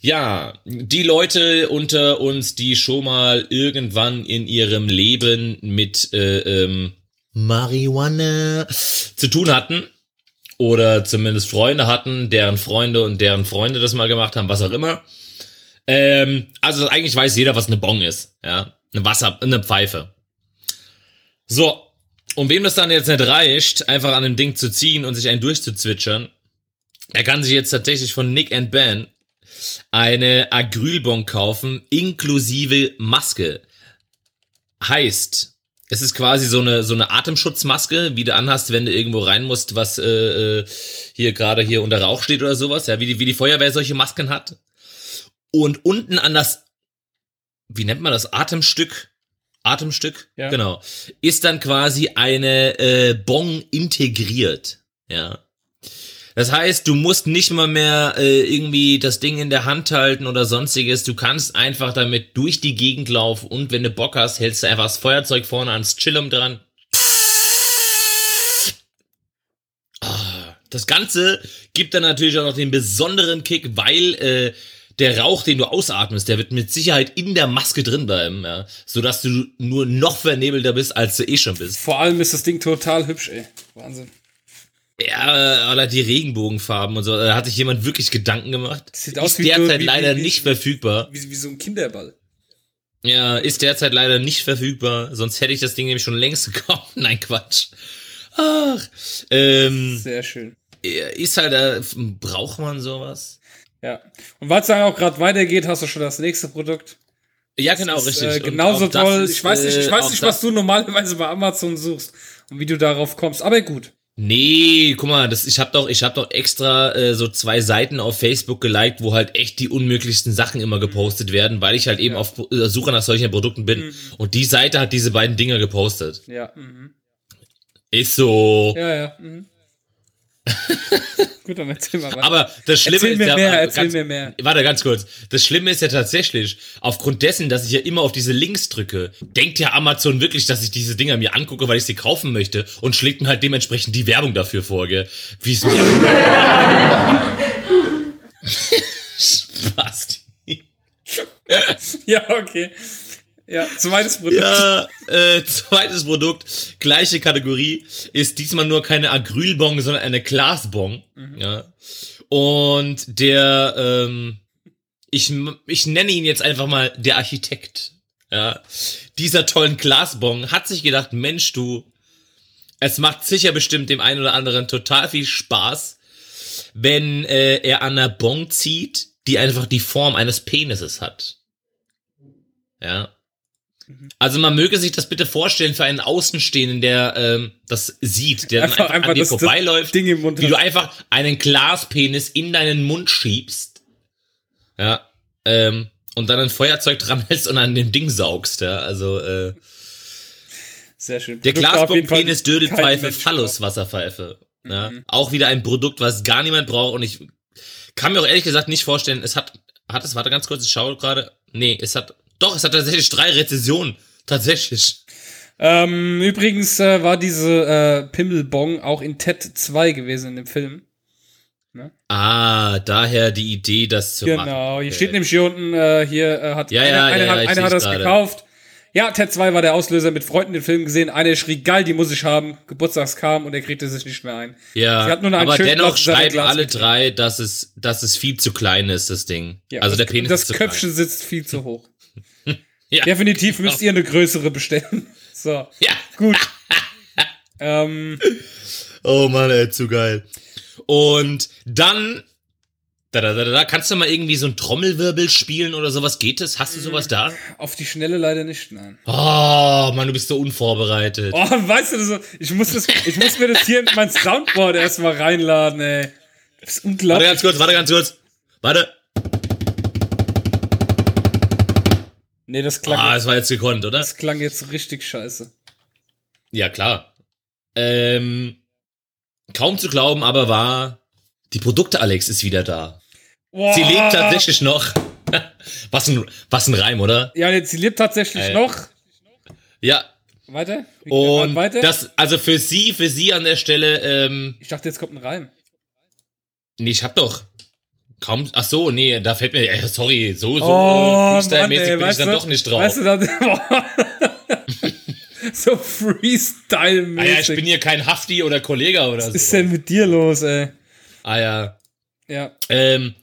ja, die Leute unter uns, die schon mal irgendwann in ihrem Leben mit äh, ähm, Marihuana zu tun hatten oder zumindest Freunde hatten, deren Freunde und deren Freunde das mal gemacht haben, was auch immer. Ähm, also eigentlich weiß jeder, was eine Bong ist, ja, eine Wasser, eine Pfeife. So, und wem das dann jetzt nicht reicht, einfach an dem Ding zu ziehen und sich einen durchzuzwitschern, er kann sich jetzt tatsächlich von Nick and Ben eine Acrylbon kaufen, inklusive Maske. Heißt, es ist quasi so eine, so eine Atemschutzmaske, wie du anhast, wenn du irgendwo rein musst, was äh, äh, hier gerade hier unter Rauch steht oder sowas, ja, wie die, wie die Feuerwehr solche Masken hat. Und unten an das, wie nennt man das, Atemstück? Atemstück? Ja. Genau. Ist dann quasi eine äh, Bong integriert. Ja. Das heißt, du musst nicht mal mehr äh, irgendwie das Ding in der Hand halten oder sonstiges. Du kannst einfach damit durch die Gegend laufen und wenn du Bock hast, hältst du einfach das Feuerzeug vorne ans Chillum dran. Ah, Das Ganze gibt dann natürlich auch noch den besonderen Kick, weil äh, der Rauch, den du ausatmest, der wird mit Sicherheit in der Maske drin bleiben, ja, sodass du nur noch vernebelter bist, als du eh schon bist. Vor allem ist das Ding total hübsch, ey. Wahnsinn. Ja, oder die Regenbogenfarben und so. Da hat sich jemand wirklich Gedanken gemacht. Sieht aus ist wie so- derzeit wie- leider wie- nicht verfügbar. Wie, wie so ein Kinderball. Ja, ist derzeit leider nicht verfügbar. Sonst hätte ich das Ding nämlich schon längst gekauft. Nein, Quatsch. Ach, ähm, Sehr schön. ist halt, äh, braucht man sowas? Ja. Und weil es dann auch gerade weitergeht, hast du schon das nächste Produkt. Ja, genau, ist, richtig. Äh, genauso toll. ist, ich weiß nicht, ich äh, weiß auch nicht, was du normalerweise bei Amazon suchst und wie du darauf kommst. Aber gut. Nee, guck mal, das, ich habe doch, ich habe doch extra äh, so zwei Seiten auf Facebook geliked, wo halt echt die unmöglichsten Sachen immer gepostet werden, weil ich halt eben auf äh, Suche nach solchen Produkten bin. Mhm. Und die Seite hat diese beiden Dinger gepostet. Ja. Mhm. Ist so. Ja, ja. Mhm. Gut, dann erzähl mal weiter. Aber das Schlimme Erzähl ist mir ja, mehr, äh, erzähl ganz, mir mehr. Warte, ganz kurz. Das Schlimme ist ja tatsächlich, aufgrund dessen, dass ich ja immer auf diese Links drücke, denkt ja Amazon wirklich, dass ich diese Dinger mir angucke, weil ich sie kaufen möchte und schlägt mir halt dementsprechend die Werbung dafür vor, gell? Wie es mir. Spaß. Ja, okay. Ja, zweites Produkt. Ja, äh, zweites Produkt, gleiche Kategorie, ist diesmal nur keine Acrylbong, sondern eine Glasbong. Ja. Und der, ähm, ich, ich nenne ihn jetzt einfach mal der Architekt. Ja. Dieser tollen Glasbong hat sich gedacht, Mensch, du, es macht sicher bestimmt dem einen oder anderen total viel Spaß, wenn äh, er an einer Bong zieht, die einfach die Form eines Penises hat. Ja. Also man möge sich das bitte vorstellen für einen Außenstehenden, der ähm, das sieht, der dann Einfach- einfach, einfach an dir vorbeiläuft, Ding im Mund wie du einfach einen Glaspenis in deinen Mund schiebst, ja, ähm, und dann ein Feuerzeug dran hältst und an dem Ding saugst, ja, also äh, Sehr schön. der Glasbock-Penis, Dödelpfeife, Phallus-Wasserpfeife. Ja. Mhm. Auch wieder ein Produkt, was gar niemand braucht und ich kann mir auch ehrlich gesagt nicht vorstellen, es hat, hat es, warte ganz kurz, ich schaue gerade, nee, es hat, doch, es hat tatsächlich drei Rezensionen, tatsächlich. Ähm, übrigens äh, war diese äh, Pimmelbong auch in Ted 2 gewesen in dem Film. Ah, daher die Idee, das zu machen. Genau, hier steht nämlich hier unten, äh, hier äh, hat Ja, einer, ja, einer, ja, hat, einer hat das gerade. gekauft. Ja, Ted 2 war der Auslöser mit Freunden den Film gesehen. Einer schrie, geil, die muss ich haben. Geburtstags kam und er kriegte sich nicht mehr ein. Ja, Sie hat nur aber dennoch schreiben alle drei, dass es, dass es viel zu klein ist, das Ding. Ja, also das, der Penis das ist zu Köpfchen sitzt viel zu hoch. Ja. Definitiv müsst ihr eine größere bestellen. So. Ja. gut. ähm, Oh Mann, ey, zu geil. Und dann, da, da, da, da, kannst du mal irgendwie so ein Trommelwirbel spielen oder sowas? Geht es? Hast du sowas da? auf die Schnelle leider nicht, nein. Oh, Mann, du bist so unvorbereitet. Oh, weißt du, so, ich muss, das, ich muss mir das hier in mein Soundboard erstmal reinladen, ey. Das ist Warte unglaublich. ganz kurz, warte ganz kurz. Warte. Nee, das klang, Ah, jetzt, das war jetzt gekonnt, oder? das klang jetzt richtig scheiße. Ja, klar. Ähm, kaum zu glauben, aber wahr. Die Produkte Alex ist wieder da. Boah. Sie lebt tatsächlich noch. was ein, was ein Reim, oder? Ja, jetzt, sie lebt tatsächlich Ey. noch. Ja. Weiter? Und weiter? das, also für sie, für sie an der Stelle, ähm, ich dachte, jetzt kommt ein Reim. nee, ich hab doch kaum, ach so, nee, da fällt mir, äh, sorry, so, so Oh, Freestyle-mäßig ey, bin ich dann du- doch nicht drauf. Weißt du, dann, so ah, ja, Freestyle-mäßig. ich bin hier kein Hafti oder Kollege oder so. Was ist denn mit dir los, ey? Ah ja. Ja. Ähm,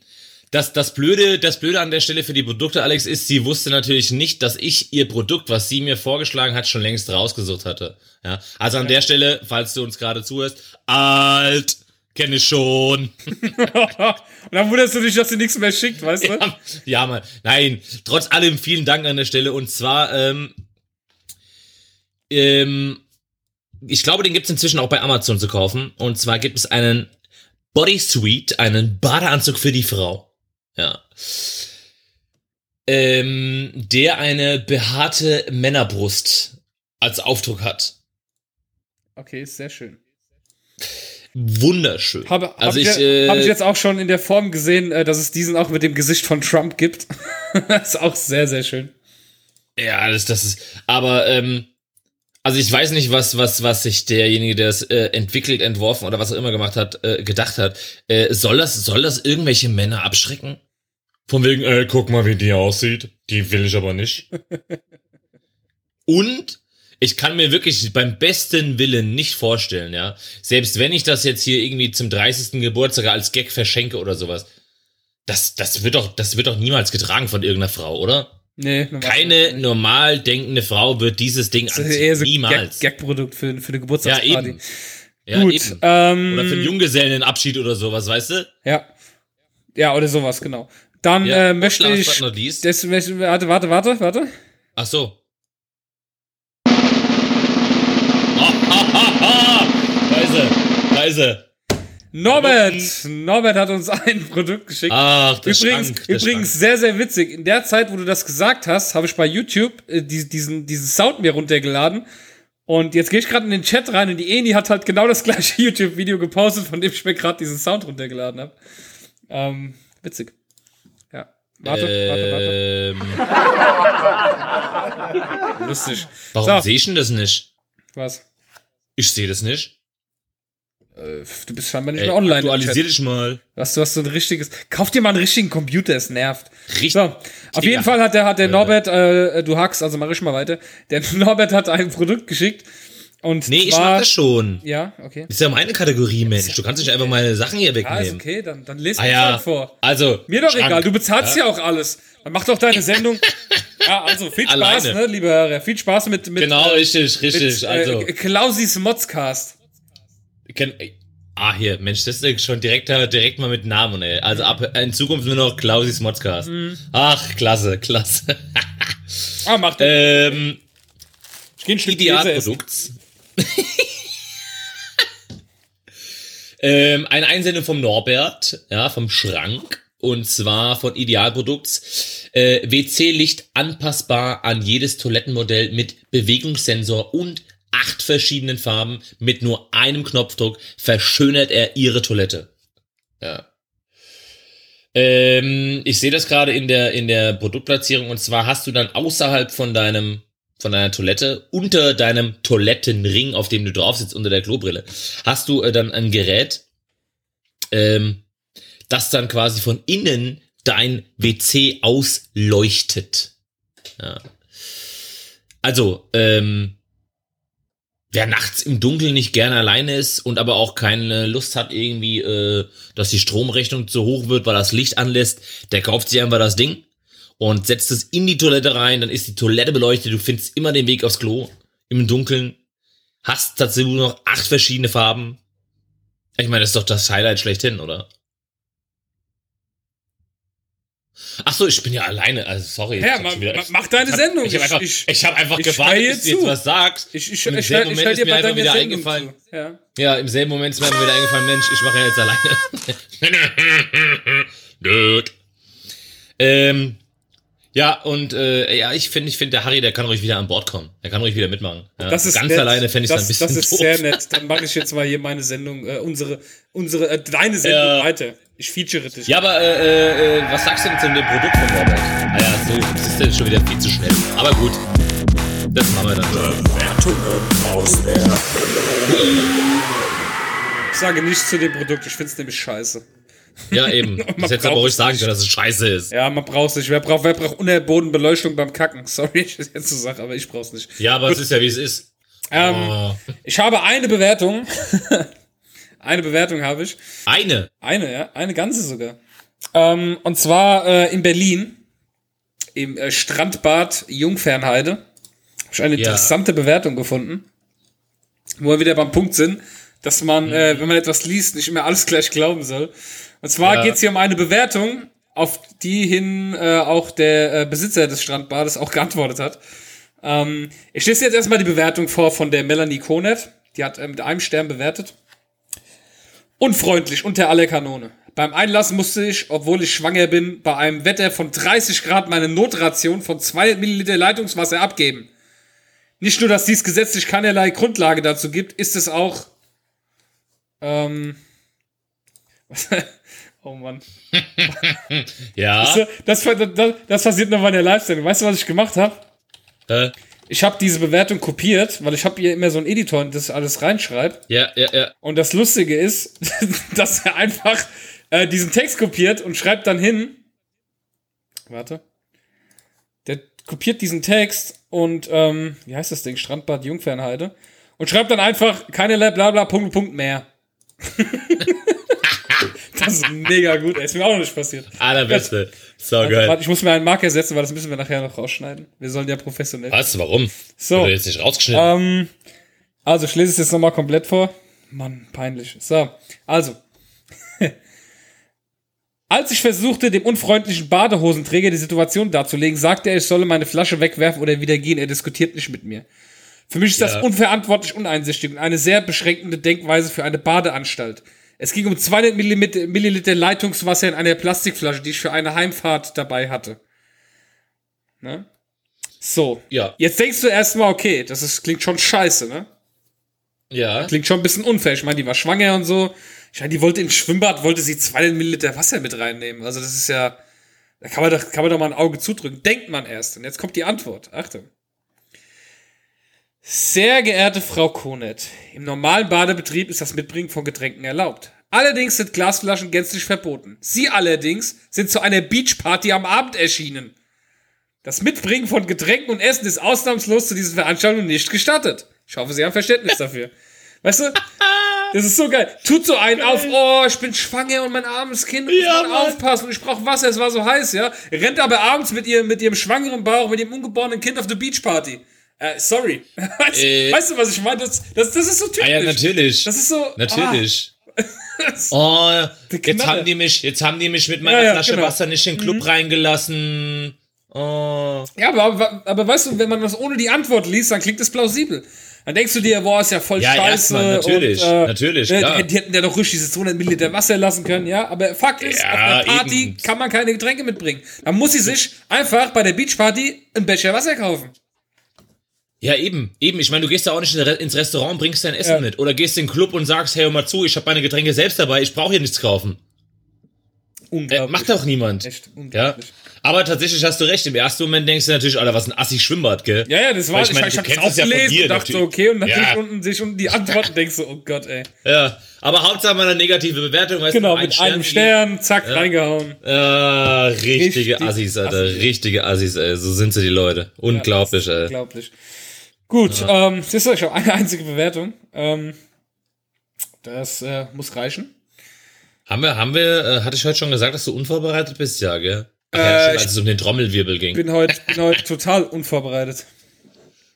das, das Blöde, das Blöde an der Stelle für die Produkte, Alex, ist, sie wusste natürlich nicht, dass ich ihr Produkt, was sie mir vorgeschlagen hat, schon längst rausgesucht hatte. Ja. Also an der Stelle, falls du uns gerade zuhörst, alt, kenne ich schon. Und dann wunderst du dich, dass sie nichts mehr schickt, weißt du? Ja, ja, Mann. Nein, trotz allem vielen Dank an der Stelle. Und zwar, ähm, ähm, ich glaube, den gibt's inzwischen auch bei Amazon zu kaufen. Und zwar gibt es einen Bodysuite, einen Badeanzug für die Frau. Ja. Ähm, der eine behaarte Männerbrust als Aufdruck hat. Okay, ist sehr schön. Wunderschön. Habe hab also ich, ich, äh, hab ich jetzt auch schon in der Form gesehen, äh, dass es diesen auch mit dem Gesicht von Trump gibt. ist auch sehr, sehr schön. Ja, das, das ist. Aber ähm, also ich weiß nicht, was was was sich derjenige, der es äh, entwickelt, entworfen oder was auch immer gemacht hat, äh, gedacht hat. Äh, soll das soll das irgendwelche Männer abschrecken? Von wegen, äh, guck mal, wie die aussieht. Die will ich aber nicht. Und ich kann mir wirklich beim besten Willen nicht vorstellen, ja. Selbst wenn ich das jetzt hier irgendwie zum 30. Geburtstag als Gag verschenke oder sowas. Das, das wird doch, das wird doch niemals getragen von irgendeiner Frau, oder? Nee, Keine normal denkende Frau wird dieses Ding Das ist anziehen. eher so ein niemals. Gag- Gag-Produkt für, für eine ja, Geburtstagsparty. eben. Ja, Gut, eben. ähm, Oder für einen Junggesellenabschied oder sowas, weißt du? Ja. Ja, oder sowas, genau. Dann Ja, äh, möchte ich. warte, warte, warte, warte. Ach so. Er. Norbert! Norbert hat uns ein Produkt geschickt. Ach, der übrigens, Schrank, der übrigens sehr, sehr witzig. In der Zeit, wo du das gesagt hast, habe ich bei YouTube äh, die, diesen, diesen Sound mir runtergeladen. Und jetzt gehe ich gerade in den Chat rein und die Eni hat halt genau das gleiche YouTube-Video gepostet, von dem ich mir gerade diesen Sound runtergeladen habe. Ähm, witzig. Ja. Warte, warte, ähm, warte. Lustig. Warum So. sehe ich denn das nicht? Was? Ich sehe das nicht. Äh, Du bist scheinbar nicht Ey, mehr online. aktualisier dich mal. Was, du hast so ein richtiges. Kauf dir mal einen richtigen Computer, es nervt. Richtig. So, auf jeden Fall hat der, hat der Norbert, äh, du hackst, also mach ich mal weiter. Der Norbert hat ein Produkt geschickt. Und Nee, ich zwar, mach das schon. Ja, okay. Das ist ja meine Kategorie, Mensch. Du kannst nicht einfach meine Sachen hier Ah, wegnehmen. okay, dann, dann lest Ah mir ja. halt vor. Also. Mir doch Schrank. egal, du bezahlst ja. auch alles. Dann mach doch deine Sendung. ja, also viel Spaß, Alleine. ne, liebe Hörer. Viel Spaß mit, mit, Genau, äh, richtig, richtig. mit also. äh, Klausis Modscast. Kenn, ah, hier, Mensch, das ist schon direkt, direkt mal mit Namen, ey. Also ab in Zukunft nur noch Klausis Modcast. Mhm. Ach, klasse, klasse. Ah, mach doch. ähm, ich geh ein Stück. Idealprodukts. ähm, eine Einsendung vom Norbert, ja, vom Schrank. Und zwar von Idealprodukts. Äh, WC-Licht anpassbar an jedes Toilettenmodell mit Bewegungssensor und acht verschiedenen Farben. Mit nur einem Knopfdruck verschönert er ihre Toilette. Ja. Ähm, ich sehe das gerade in der, in der Produktplatzierung. Und zwar hast du dann außerhalb von deinem von deiner Toilette unter deinem Toilettenring, auf dem du drauf sitzt, unter der Klobrille, hast du äh, dann ein Gerät, ähm, das dann quasi von innen dein WC ausleuchtet. Ja. Also, ähm, wer nachts im Dunkeln nicht gerne alleine ist und aber auch keine Lust hat irgendwie, äh, dass die Stromrechnung zu hoch wird, weil das Licht anlässt, der kauft sich einfach das Ding und setzt es in die Toilette rein, dann ist die Toilette beleuchtet, du findest immer den Weg aufs Klo im Dunkeln, hast dazu nur noch acht verschiedene Farben. Ich meine, das ist doch das Highlight schlechthin, oder? Ach so, ich bin ja alleine, also sorry. Ja, Ich ma- wieder- ma- mach deine ich Sendung. Ich habe einfach, Ich- ich, hab einfach ich gewartet, bis du jetzt was sagst. Ich, ich, Und im ich, selben ich, ich Moment ist dir mir einfach wieder Sendung eingefallen. Ja. Ja, im selben Moment ist mir wieder eingefallen, Mensch, ich mache ja jetzt alleine. Dude. ähm, ja, und äh, ja, ich finde, ich finde, der Harry, der kann ruhig wieder an Bord kommen. Der kann ruhig wieder mitmachen. Ja, Das ist Ganz nett. alleine fände ich es das, ein bisschen Das ist doof. sehr nett. Dann mache ich jetzt mal hier meine Sendung, äh, unsere, unsere, äh, deine Sendung Ja. weiter. Ich feature dich. Ja, aber äh, äh, was sagst du denn zu dem Produkt von Robert? Ah ja, so das ist ja schon wieder viel zu schnell. Aber gut, das machen wir dann. Bewertungen aus der Ich sage nichts zu dem Produkt, ich finde es nämlich scheiße. Ja, eben. Man Das hättest du aber ruhig sagen können, dass es scheiße ist. Ja, man braucht es nicht. Wer braucht, wer braucht Unterbodenbeleuchtung beim Kacken? Sorry, ich jetzt so sage, aber ich brauch's nicht. Ja, aber es ist ja, wie es ist. Ähm, Oh. Ich habe eine Bewertung. eine Bewertung habe ich. Eine. Eine, ja, eine ganze sogar. Ähm, und zwar äh, in Berlin, im äh, Strandbad Jungfernheide. Habe ich eine Ja. interessante Bewertung gefunden, wo wir wieder beim Punkt sind, dass man, äh, wenn man etwas liest, nicht immer alles gleich glauben soll. Und zwar Ja. geht's hier um eine Bewertung, auf die hin äh, auch der äh, Besitzer des Strandbades auch geantwortet hat. Ähm, ich lese jetzt erstmal die Bewertung vor von der Melanie Konet. Die hat äh, mit einem Stern bewertet. Unfreundlich, unter aller Kanone. Beim Einlass musste ich, obwohl ich schwanger bin, bei einem Wetter von 30 Grad meine Notration von 2 Milliliter Leitungswasser abgeben. Nicht nur, dass dies gesetzlich keinerlei Grundlage dazu gibt, ist es auch. Ähm. oh Mann. Ja. Das, das, das, das passiert noch bei der Live-Sendung. Weißt du, was ich gemacht habe? Äh, Ich habe diese Bewertung kopiert, weil ich habe hier immer so einen Editor, der das alles reinschreibt. ja, ja, ja. Und das Lustige ist, dass er einfach äh, diesen Text kopiert und schreibt dann hin. Warte. Der kopiert diesen Text und, ähm, wie heißt das Ding? Strandbad Jungfernheide. Und schreibt dann einfach keinerlei Blabla, Punkt, Punkt mehr. das ist mega gut, ey. Ist mir auch noch nicht passiert. Allerbeste. So Warte, geil. warte, ich muss mir einen Marker setzen, weil das müssen wir nachher noch rausschneiden. Wir sollen ja professionell. Was? Warum? So. Wird jetzt nicht rausgeschnitten? Ähm, also, ich lese es jetzt nochmal komplett vor. Mann, peinlich. So, also. Als ich versuchte, dem unfreundlichen Badehosenträger die Situation darzulegen, sagte er, ich solle meine Flasche wegwerfen oder wieder gehen. Er diskutiert nicht mit mir. Für mich ist Ja. das unverantwortlich, uneinsichtig und eine sehr beschränkende Denkweise für eine Badeanstalt. Es ging um 200 Milliliter, Leitungswasser in einer Plastikflasche, die ich für eine Heimfahrt dabei hatte. Ne? So. Ja. Jetzt denkst du erstmal, okay, das ist, klingt schon scheiße, ne? ja. Klingt schon ein bisschen unfair. Ich meine, die war schwanger und so. Ich meine, die wollte ins Schwimmbad, wollte sie 200 Milliliter Wasser mit reinnehmen. Also das ist ja, da kann man doch, kann man doch mal ein Auge zudrücken. Denkt man erst. Und jetzt kommt die Antwort. Achtung. Sehr geehrte Frau Konet, im normalen Badebetrieb ist das Mitbringen von Getränken erlaubt. Allerdings sind Glasflaschen gänzlich verboten. Sie allerdings sind zu einer Beachparty am Abend erschienen. Das Mitbringen von Getränken und Essen ist ausnahmslos zu diesen Veranstaltungen nicht gestattet. Ich hoffe, Sie haben Verständnis dafür. Weißt du? Das ist so geil. Tut so einen auf, oh, ich bin schwanger und mein armes Kind muss Ja, aufpassen und ich brauche Wasser, es war so heiß, ja. Rennt aber abends mit ihrem, mit ihrem schwangeren Bauch, mit ihrem ungeborenen Kind auf der Beachparty. Äh, sorry. Weißt, Äh. weißt du, was ich meine? Das, das, das ist so typisch. Ah ja, natürlich. Das ist so. Natürlich. Ah, Oh, jetzt haben die mich, jetzt haben die mich mit meiner Ja, ja, Flasche genau. Wasser nicht in den Club reingelassen. Oh. Ja, aber, aber, aber weißt du, wenn man das ohne die Antwort liest, dann klingt das plausibel. Dann denkst du dir, boah, ist ja voll Ja, scheiße. erstmal, natürlich, und, äh, natürlich, ne, klar. Die, die hätten ja doch ruhig diese 200 Milliliter Wasser lassen können, ja. Aber Fakt ist, Ja, auf einer Party eben. kann man keine Getränke mitbringen. Dann muss sie sich einfach bei der Beachparty einen Becher Wasser kaufen. Ja, eben, eben. Ich meine, du gehst ja auch nicht in- ins Restaurant, bringst dein Essen Ja. mit. Oder gehst in den Club und sagst, hey, hör mal zu, ich habe meine Getränke selbst dabei, ich brauche hier nichts kaufen. Äh, Unglaublich. macht doch niemand. Echt Ja. unglaublich. Aber tatsächlich hast du recht. Im ersten Moment denkst du natürlich, Alter, was ein assi Schwimmbad, gell? Ja, ja, das war, Weil ich, ich meine, ich, du hab das kennst auch ja gelesen dir und dachte so, natürlich. okay, und dann Ja. sich unten, sich unten die Antworten denkst du, oh Gott, ey. Ja. Aber Hauptsache mal eine negative Bewertung, weißt Genau, du, mit einem Stern, zack, reingehauen. Ah, richtige Richtig Assis, Alter. Assi. Richtige Assis, ey. So sind sie, die Leute. Unglaublich, ey. Unglaublich. Gut, ähm, siehst du, ich habe eine einzige Bewertung. Ähm, das äh, muss reichen. Haben wir, haben wir, äh, hatte ich heute schon gesagt, dass du unvorbereitet bist? Ja, gell? Ach ja, Äh, stimmt, als es um den Trommelwirbel ging. Bin heute, bin heute total unvorbereitet.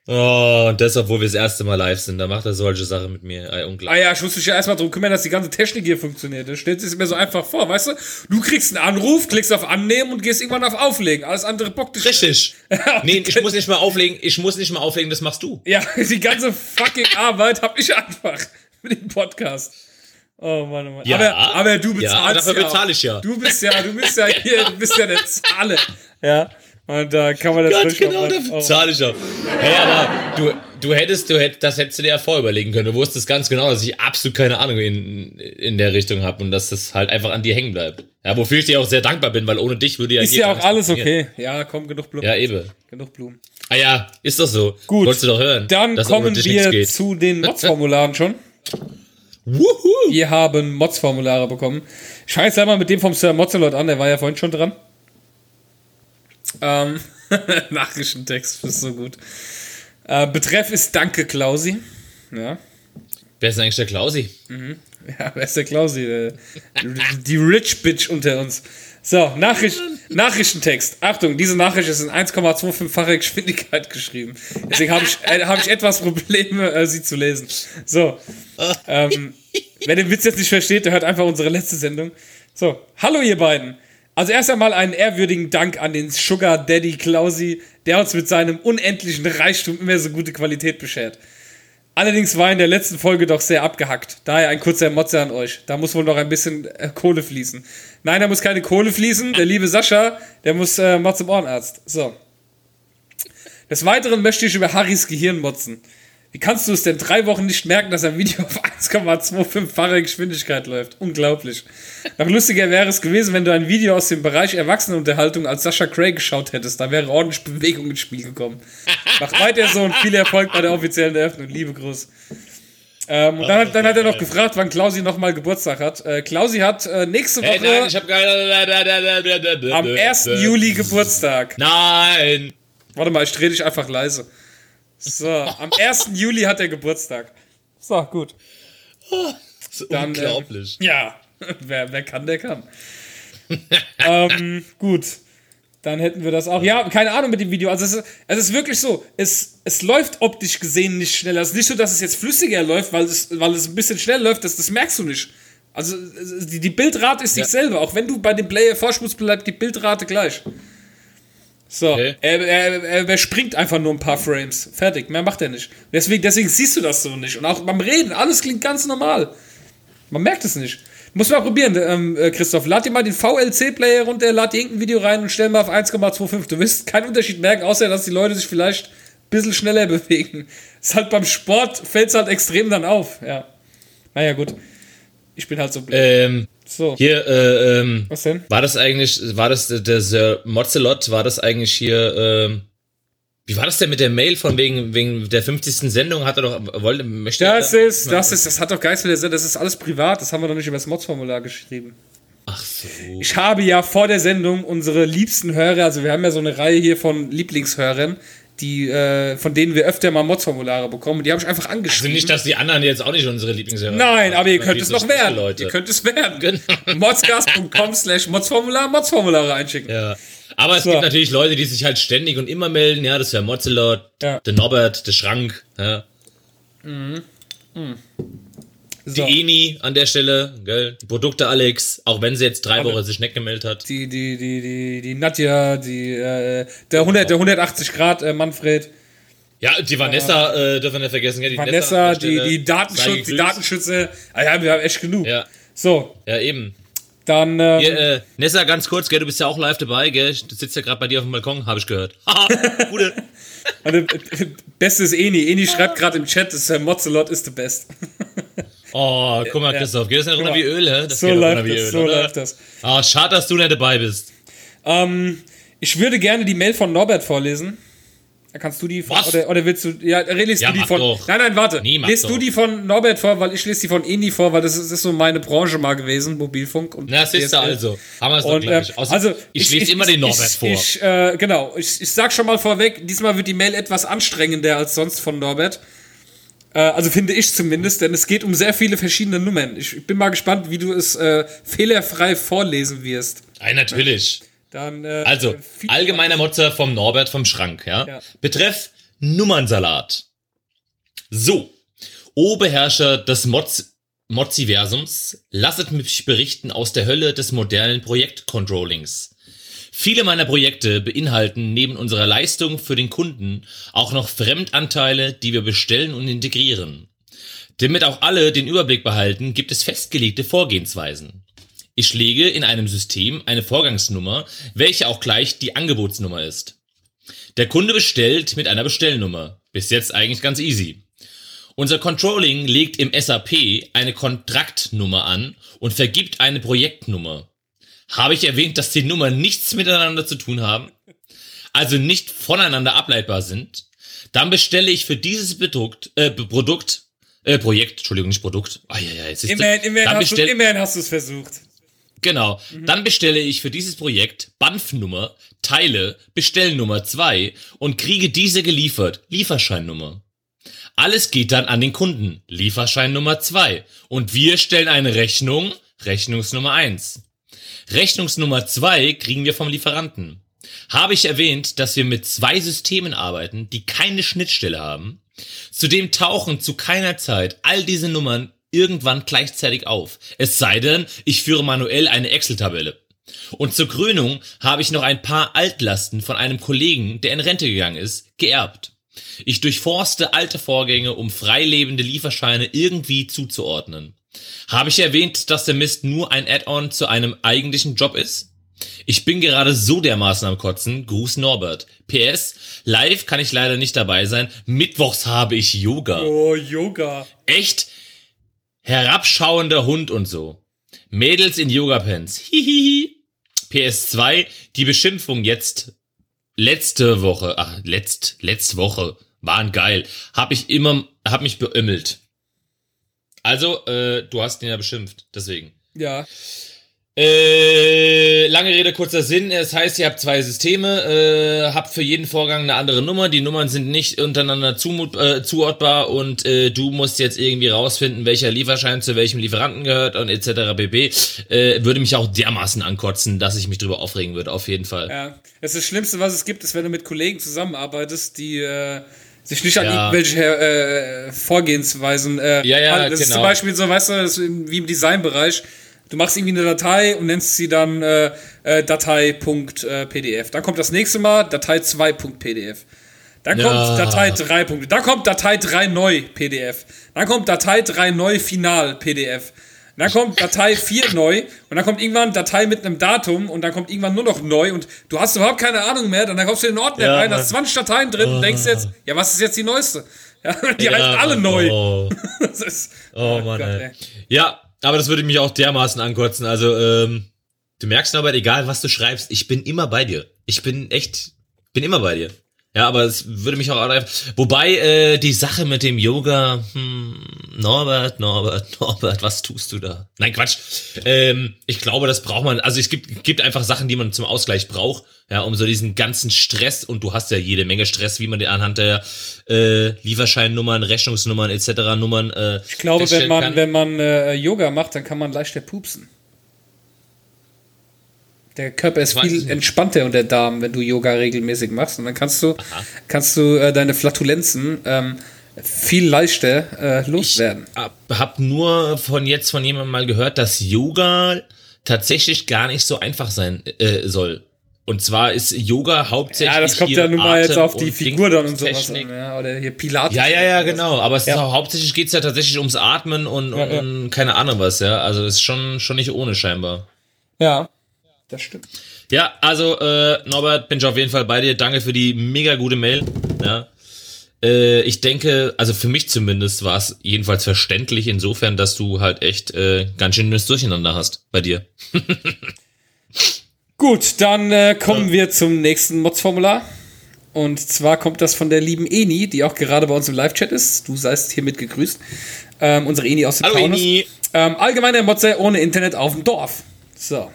Oh, und das, obwohl wir das erste Mal live sind. Da macht er solche Sachen mit mir. Ey, Ah unglaublich. ja, ich muss mich ja erstmal drum kümmern, dass die ganze Technik hier funktioniert. Das stellt sich mir so einfach vor, weißt du? Du kriegst einen Anruf, klickst auf Annehmen und gehst irgendwann auf Auflegen. Alles andere bockt dich. Richtig. Nee, ich muss nicht mal auflegen. Ich muss nicht mal auflegen, das machst du. Ja, die ganze fucking Arbeit hab ich einfach mit dem Podcast. Oh Mann, oh Mann. Ja. aber, aber du Ja, bezahlst dafür ja. bezahle ich ja. Du bist ja, du bist ja hier, du bist ja der Zahle. Ja. Und da kann man das Ganz genau, dafür zahle ich auch. Hey, aber du, du hättest, du hättest, das hättest du dir ja vorüberlegen können. Du wusstest ganz genau, dass ich absolut keine Ahnung in, in der Richtung habe und dass das halt einfach an dir hängen bleibt. Ja, wofür ich dir auch sehr dankbar bin, weil ohne dich würde ja Ist ja auch alles okay. Ja, komm, genug Blumen. Ja, eben. Genug Blumen. Ah ja, ist doch so. Gut. Wolltest du doch hören. Dann kommen wir zu den Mods-Formularen schon. Wuhu. Wir haben Mods-Formulare bekommen. Jetzt einmal mit dem vom Sir Mozzelot an, der war ja vorhin schon dran. Ähm, Nachrichtentext, ist so gut. Äh, Betreff ist Danke, Klausi. Ja. Wer ist eigentlich der Klausi? Ja, wer ist der Klausi? Äh, Die Rich Bitch unter uns. So, Nachricht, Nachrichtentext. Achtung, diese Nachricht ist in 1,25-facher Geschwindigkeit geschrieben. Deswegen habe ich, äh, hab ich etwas Probleme, äh, sie zu lesen. So. Ähm, wer den Witz jetzt nicht versteht, der hört einfach unsere letzte Sendung. So, hallo ihr beiden. Also erst einmal einen ehrwürdigen Dank an den Sugar Daddy Klausi, der uns mit seinem unendlichen Reichtum immer so gute Qualität beschert. Allerdings war in der letzten Folge doch sehr abgehackt. Daher ein kurzer Motze an euch. Da muss wohl noch ein bisschen äh, Kohle fließen. Nein, da muss keine Kohle fließen. Der liebe Sascha, der muss äh, mal zum Ohrenarzt. So. Des Weiteren möchte ich über Harrys Gehirn motzen. Wie kannst du es denn drei Wochen nicht merken, dass ein Video auf 1,25-facher Geschwindigkeit läuft? Unglaublich. Noch lustiger wäre es gewesen, wenn du ein Video aus dem Bereich Erwachsenenunterhaltung als Sascha Cray geschaut hättest. Da wäre ordentlich Bewegung ins Spiel gekommen. Mach weiter so und viel Erfolg bei der offiziellen Eröffnung. Liebe Gruß. Ähm, und dann hat, dann hat er noch gefragt, wann Klausi nochmal Geburtstag hat. Äh, Klausi hat äh, nächste Woche Hey, nein, ich keine. am 1. Juli Geburtstag. Nein. Warte mal, ich drehe dich einfach leise. So, am 1. Juli hat er Geburtstag. So, gut. Das ist Dann, äh, unglaublich. Ja, wer, wer kann, der kann. ähm, gut. Dann hätten wir das auch. Ja, keine Ahnung mit dem Video. Also es ist, es ist wirklich so, es, es läuft optisch gesehen nicht schneller. Es ist nicht so, dass es jetzt flüssiger läuft, weil es, weil es ein bisschen schneller läuft, das, das merkst du nicht. Also die, die Bildrate ist Ja. dieselbe. Auch wenn du bei dem Player vorspulst, bleibt die Bildrate gleich. So, Okay. er, er, er, er springt einfach nur ein paar Frames. Fertig, mehr macht er nicht. Deswegen, deswegen siehst du das so nicht. Und auch beim Reden, alles klingt ganz normal. Man merkt es nicht. Muss mal probieren, ähm, äh, Christoph. Lad dir mal den VLC-Player runter, lad dir irgendein Video rein und stell mal auf 1,25. Du wirst keinen Unterschied merken, außer dass die Leute sich vielleicht ein bisschen schneller bewegen. Ist halt beim Sport, fällt es halt extrem dann auf. Ja. Naja, gut. Ich bin halt so blöd. Ähm, so. hier, äh, ähm, Was denn? war das eigentlich, war das der, Sir Mozelot, war das eigentlich hier, ähm, wie war das denn mit der Mail von wegen, wegen der 50. Sendung? Hat er doch, wollte, möchte Das er- ist, das ist, das hat doch Geist mit der Das ist alles privat. Das haben wir doch nicht über das Mods-Formular geschrieben. Ach so. Ich habe ja vor der Sendung unsere liebsten Hörer, also wir haben ja so eine Reihe hier von Lieblingshörern, die, äh, von denen wir öfter mal Mods-Formulare bekommen. Die habe ich einfach Also angeschrieben. nicht, dass die anderen jetzt auch nicht unsere Lieblingshörer Nein, aber ihr könnt es noch werden. Leute. Ihr könnt es werden. Genau. Modscast.com slash Modsformular, Modsformulare einschicken. Ja. Aber es So. gibt natürlich Leute, die sich halt ständig und immer melden. Ja, das ist der Mozelot, Ja. der Norbert, der Schrank, ja. So. Die Eni an der Stelle, gell? Die Produkte Alex, auch wenn sie jetzt drei. Wochen sich nicht gemeldet hat. Die, die, die, die, die Nadja, die, äh, der 100, der 180 Grad äh, Manfred, Ja, die Vanessa äh, dürfen wir nicht vergessen, gell? Die Vanessa, an der die, die Datenschutz, die gegrüßt. Datenschützer. Ah ja, wir haben echt genug. Ja, So, ja, eben. dann, ähm, Hier, äh, Nessa, ganz kurz, gell, du bist ja auch live dabei, gell? Du sitzt ja gerade bei dir auf dem Balkon, habe ich gehört. Haha, gute. Und, äh, Beste ist Eni. Eni schreibt gerade im Chat, das äh, Mozelot ist the best. Oh, guck mal, Christoph, geht das nicht runter wie Öl, hä? Das So geht doch läuft runter wie das, Öl, so oder? läuft das. Ah, schade, dass du nicht dabei bist. Ähm, ich würde gerne die Mail von Norbert vorlesen. Da kannst du die von, Was? oder, oder willst du, ja, liest Ja, du die von, doch. nein, nein, warte, Nee, mach liest du doch. die von Norbert vor, weil ich lese die von Eni vor, weil das ist, das ist so meine Branche mal gewesen, Mobilfunk und Na, siehst du also. Haben wir es doch gleich. äh, also, ich, lese immer den Norbert ich, vor. Ich, äh, genau, ich, ich sag schon mal vorweg, diesmal wird die Mail etwas anstrengender als sonst von Norbert. Äh, also finde ich zumindest, denn es geht um sehr viele verschiedene Nummern. Ich bin mal gespannt, wie du es äh, fehlerfrei vorlesen wirst. Ei, natürlich. Dann, äh, Also, äh, allgemeiner Motzer vom Norbert vom Schrank, ja? Ja. Betreff Nummernsalat. So, O Beherrscher des Moz Moziversums, lasset mich berichten aus der Hölle des modernen Projektcontrollings. Viele meiner Projekte beinhalten neben unserer Leistung für den Kunden auch noch Fremdanteile, die wir bestellen und integrieren. Damit auch alle den Überblick behalten, gibt es festgelegte Vorgehensweisen. Ich lege in einem System eine Vorgangsnummer, welche auch gleich die Angebotsnummer ist. Der Kunde bestellt mit einer Bestellnummer. Bis jetzt eigentlich ganz easy. Unser Controlling legt im SAP eine Kontraktnummer an und vergibt eine Projektnummer. Habe ich erwähnt, dass die Nummern nichts miteinander zu tun haben? Also nicht voneinander ableitbar sind? Dann bestelle ich für dieses Produkt, äh, Produkt, äh, Projekt, Entschuldigung, nicht Produkt. Ah, ja, ja, jetzt ist immerhin, immerhin, dann hast du, bestell- immerhin hast du es versucht. Genau. Dann bestelle ich für dieses Projekt BANF-Nummer, Teile, Bestellnummer 2 und kriege diese geliefert, Lieferscheinnummer. Alles geht dann an den Kunden, Lieferschein Nummer 2. Und wir stellen eine Rechnung, Rechnungsnummer 1. Rechnungsnummer 2 kriegen wir vom Lieferanten. Habe ich erwähnt, dass wir mit zwei Systemen arbeiten, die keine Schnittstelle haben? Zudem tauchen zu keiner Zeit all diese Nummern irgendwann gleichzeitig auf. Es sei denn, ich führe manuell eine Excel-Tabelle. Und zur Krönung habe ich noch ein paar Altlasten von einem Kollegen, der in Rente gegangen ist, geerbt. Ich durchforste alte Vorgänge, um freilebende Lieferscheine irgendwie zuzuordnen. Habe ich erwähnt, dass der Mist nur ein Add-on zu einem eigentlichen Job ist? Ich bin gerade so dermaßen am Kotzen. Gruß Norbert. PS, live kann ich leider nicht dabei sein. Mittwochs habe ich Yoga. Oh, Yoga. Echt herabschauender Hund und so. Mädels in Yoga-Pants. Hihihi. PS2, die Beschimpfung jetzt letzte Woche, ach, letzt, letzte Woche, waren geil. Hab ich immer, hab mich beömmelt. Also, äh, du hast ihn ja beschimpft, deswegen. Ja. Äh, lange Rede, kurzer Sinn. Es heißt, ihr habt zwei Systeme, äh, habt für jeden Vorgang eine andere Nummer. Die Nummern sind nicht untereinander zumut, äh, zuordbar und äh, du musst jetzt irgendwie rausfinden, welcher Lieferschein zu welchem Lieferanten gehört und etc. bb. Äh, würde mich auch dermaßen ankotzen, dass ich mich drüber aufregen würde, auf jeden Fall. Ja. Das, ist das Schlimmste, was es gibt, ist, wenn du mit Kollegen zusammenarbeitest, die äh, sich nicht an Ja. irgendwelche äh, Vorgehensweisen. Äh, Ja, ja. Das ist genau. zum Beispiel so, weißt du, ist wie im Designbereich. Du machst irgendwie eine Datei und nennst sie dann äh, äh, Datei.pdf. Dann kommt das nächste Mal Datei 2.pdf. Dann kommt Ja. Datei 3. Punkte. Dann kommt Datei 3 neu PDF. Dann kommt Datei 3 neu final PDF. Dann kommt Datei 4 neu und dann kommt irgendwann Datei mit einem Datum und dann kommt irgendwann nur noch neu und du hast überhaupt keine Ahnung mehr. Dann kommst du in den Ordner Ja, rein, hast 20 Dateien drin und denkst jetzt, ja, was ist jetzt die neueste? Ja, die heißen Ja, alle Mann, neu. Oh, ist, oh Mann, Gott, ey. Ja, aber das würde mich auch dermaßen ankotzen. Also, ähm, du merkst aber, egal was du schreibst, ich bin immer bei dir. Ich bin echt, bin immer bei dir. Ja, aber es würde mich auch einfach. Wobei äh, die Sache mit dem Yoga, hm, Norbert, Norbert, Norbert, was tust du da? Nein, Quatsch. Ähm, ich glaube, das braucht man. Also es gibt, gibt einfach Sachen, die man zum Ausgleich braucht, ja, um so diesen ganzen Stress und du hast ja jede Menge Stress, wie man den anhand der äh, Lieferscheinnummern, Rechnungsnummern etc. Nummern. Äh, ich glaube, wenn man, kann. wenn man äh, Yoga macht, dann kann man leichter pupsen. Der Körper ist ich viel entspannter unter Darm, wenn du Yoga regelmäßig machst. Und dann kannst du, kannst du äh, deine Flatulenzen ähm, viel leichter äh, loswerden. hab, hab nur von jetzt von jemandem mal gehört, dass Yoga tatsächlich gar nicht so einfach sein äh, soll. Und zwar ist Yoga hauptsächlich Ja, das kommt hier ja nun mal jetzt auf die Figur dann und sowas an. Ja, oder hier Pilates. Ja, ja, ja, genau. Aber es Ja. ist auch, hauptsächlich geht's ja tatsächlich ums Atmen und, und, Ja, ja. und keine Ahnung was, ja. Also ist schon schon nicht ohne scheinbar. Ja, das stimmt. Ja, also äh, Norbert, bin ich auf jeden Fall bei dir. Danke für die mega gute Mail. Ja. Äh, ich denke, also für mich zumindest war es jedenfalls verständlich insofern, dass du halt echt äh, ganz schön das Durcheinander hast bei dir. Gut, dann äh, kommen wir zum nächsten Mods-Formular. Und zwar kommt das von der lieben Eni, die auch gerade bei uns im Live-Chat ist. Du seist hiermit gegrüßt. Ähm, unsere Eni aus dem Hallo Taunus. Ini. Ähm, allgemeiner Motze ohne Internet auf dem Dorf. So.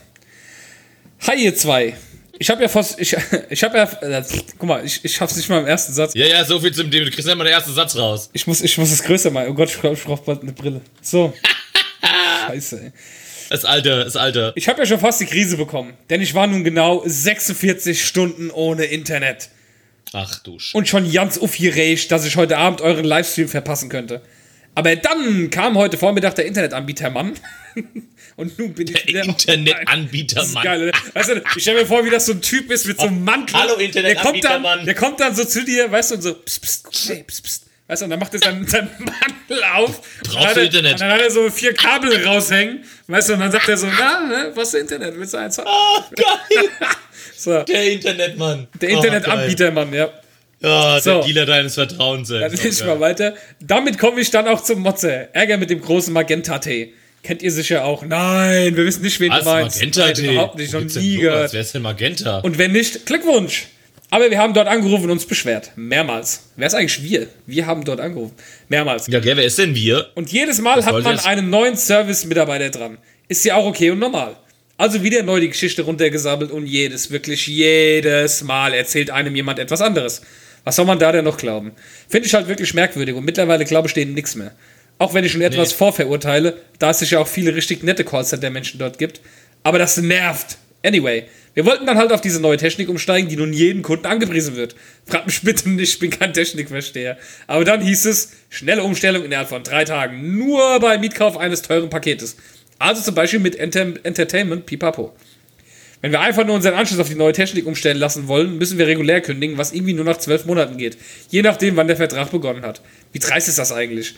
Hi, ihr zwei. Ich habe ja fast. Ich, ich habe ja. Äh, guck mal, ich, ich schaff's nicht mal im ersten Satz. Ja, ja, so viel zum Thema. Du kriegst immer den ersten Satz raus. Ich muss, ich muss es größer machen. Oh Gott, ich, glaub, ich brauche bald eine Brille. So. Scheiße, ey. Das Alter, das Alter. Ich habe ja schon fast die Krise bekommen. Denn ich war nun genau 46 Stunden ohne Internet. Ach du Sch und schon ganz aufgeregt, dass ich heute Abend euren Livestream verpassen könnte. Aber dann kam heute Vormittag der Internetanbieter Mann. und nun bin ich wieder. Internetanbieter, Das ist Mann. geil? Weißt du, ich stell mir vor, wie das so ein Typ ist mit so einem Mantel. hallo, der Internetanbieter, kommt dann, Mann. Der kommt dann so zu dir, weißt du, und so, pst, pst, hey, pst, pst. Weißt du, und dann macht er seinen, seinen Mantel auf. Brauchst Und dann hat du er- Internet? Und dann hat er so vier Kabel raushängen. Weißt du, und dann sagt er so, na, ne, was ist Internet? Willst du eins haben? Oh, geil. So, Der Internetmann. der Oh, Internetanbieter, Mann, ja. So. der Dealer deines Vertrauens. ey. Dann lese ich mal weiter. Damit komme ich dann auch zum Motze. Ärger mit dem großen Magenta-Tee. Kennt ihr sicher auch? Nein, wir wissen nicht, wen Was? du meinst. Magenta Nein, Tee? überhaupt nicht, noch nie gehört. Wer ist denn Magenta? Und wenn nicht, Glückwunsch. Aber wir haben dort angerufen und uns beschwert. Mehrmals. Wer ist eigentlich wir? Wir haben dort angerufen. Mehrmals. ja, wer ist denn wir? Und jedes Mal hat soll man das? einen neuen Service-Mitarbeiter dran. Ist ja auch okay und normal. Also wieder neu die Geschichte runtergesammelt und jedes, wirklich jedes Mal erzählt einem jemand etwas anderes. Was soll man da denn noch glauben? Finde ich halt wirklich merkwürdig und mittlerweile glaube ich denen nichts mehr. Auch wenn ich schon etwas Nee. vorverurteile, da es sich ja auch viele richtig nette Callcenter-Menschen dort gibt. Aber das nervt. Anyway, wir wollten dann halt auf diese neue Technik umsteigen, die nun jedem Kunden angepriesen wird. Fragt mich bitte nicht, ich bin kein Technikversteher. Aber dann hieß es, schnelle Umstellung innerhalb von drei Tagen, nur bei Mietkauf eines teuren Paketes. Also zum Beispiel mit Enter Entertainment Pipapo. Wenn wir einfach nur unseren Anschluss auf die neue Technik umstellen lassen wollen, müssen wir regulär kündigen, was irgendwie nur nach zwölf Monaten geht. Je nachdem, wann der Vertrag begonnen hat. Wie dreist ist das eigentlich?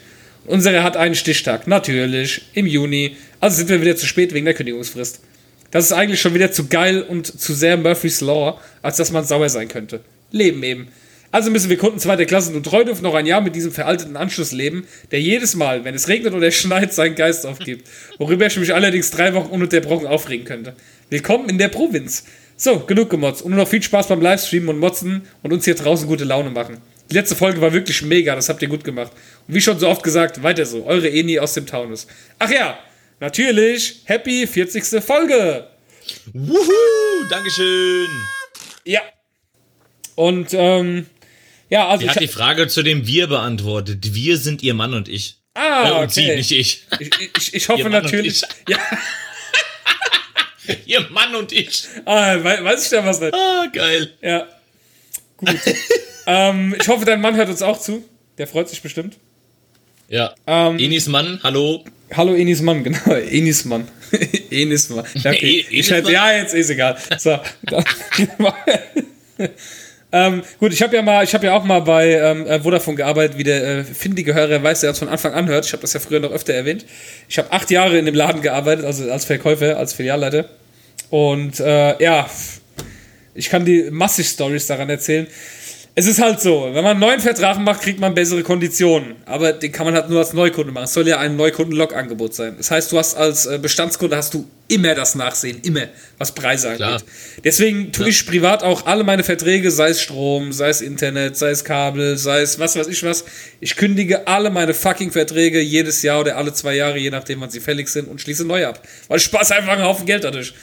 Unsere hat einen Stichtag, natürlich, im Juni. Also sind wir wieder zu spät wegen der Kündigungsfrist. Das ist eigentlich schon wieder zu geil und zu sehr Murphy's Law, als dass man sauer sein könnte. Leben eben. Also müssen wir Kunden zweiter Klasse und treu noch ein Jahr mit diesem veralteten Anschluss leben, der jedes Mal, wenn es regnet oder schneit, seinen Geist aufgibt. Worüber ich mich allerdings drei Wochen ununterbrochen aufregen könnte. Willkommen in der Provinz. So, genug gemotzt. Und nur noch viel Spaß beim Livestreamen und Motzen und uns hier draußen gute Laune machen. Die letzte Folge war wirklich mega, das habt ihr gut gemacht. Und wie schon so oft gesagt, weiter so. Eure Eni aus dem Taunus. Ach ja, natürlich Happy 40. Folge. Wuhu, Dankeschön. Ja. Und ähm, ja, also Sie hat die Frage zu dem Wir beantwortet. Wir sind ihr Mann und ich. ah, Äh, und sie, okay. nicht ich. ich, ich, ich hoffe natürlich. ich. Ja, ihr Mann und ich. ah, wei- weiß ich da was nicht. Ah, geil. Ja. Gut. ähm, ich hoffe, dein Mann hört uns auch zu. Der freut sich bestimmt. Ja. Ähm, Enis Mann, hallo. Hallo Enis Mann, genau. Enis Mann. Enis Mann. Ja, Okay. E- ich Enis hätte, Mann? ja, jetzt ist egal. So. dann- ähm, gut, ich habe ja mal, ich habe ja auch mal bei ähm, äh, Vodafone gearbeitet, wie der äh, findige Hörer weiß, der das von Anfang an hört. Ich habe das ja früher noch öfter erwähnt. Ich habe acht Jahre in dem Laden gearbeitet, also als Verkäufer, als Filialleiter. Und äh, ja, ich kann die massig Stories daran erzählen. Es ist halt so, wenn man einen neuen Vertrag macht, kriegt man bessere Konditionen. Aber den kann man halt nur als Neukunde machen. Es soll ja ein Neukunden-Log-Angebot sein. Das heißt, du hast als äh, Bestandskunde hast du immer das Nachsehen, immer, was Preise angeht. Klar. Deswegen tue ich privat auch alle meine Verträge, sei es Strom, sei es Internet, sei es Kabel, sei es was weiß ich was. Ich kündige alle meine fucking Verträge jedes Jahr oder alle zwei Jahre, je nachdem, wann sie fällig sind, und schließe neu ab. Weil ich spaß einfach einen Haufen Geld dadurch.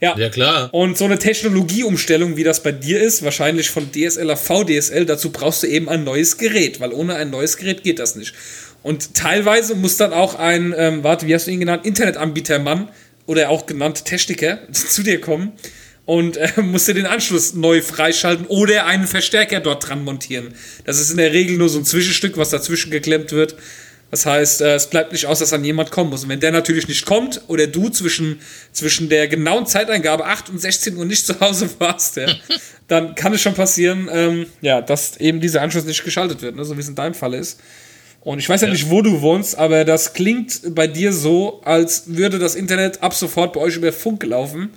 Ja. Ja, klar. Und so eine Technologieumstellung, wie das bei dir ist, wahrscheinlich von DSL auf VDSL, dazu brauchst du eben ein neues Gerät, weil ohne ein neues Gerät geht das nicht. Und teilweise muss dann auch ein, ähm, warte, wie hast du ihn genannt, Internetanbietermann oder auch genannt Techniker zu dir kommen und äh, musst dir den Anschluss neu freischalten oder einen Verstärker dort dran montieren. Das ist in der Regel nur so ein Zwischenstück, was dazwischen geklemmt wird. Das heißt, äh, es bleibt nicht aus, dass dann jemand kommen muss. Und wenn der natürlich nicht kommt oder du zwischen, zwischen der genauen Zeiteingabe 8 und 16 Uhr nicht zu Hause warst, ja, dann kann es schon passieren, ähm, ja, dass eben dieser Anschluss nicht geschaltet wird, ne, so wie es in deinem Fall ist. Und ich weiß ja, nicht, wo du wohnst, aber das klingt bei dir so, als würde das Internet ab sofort bei euch über Funk laufen.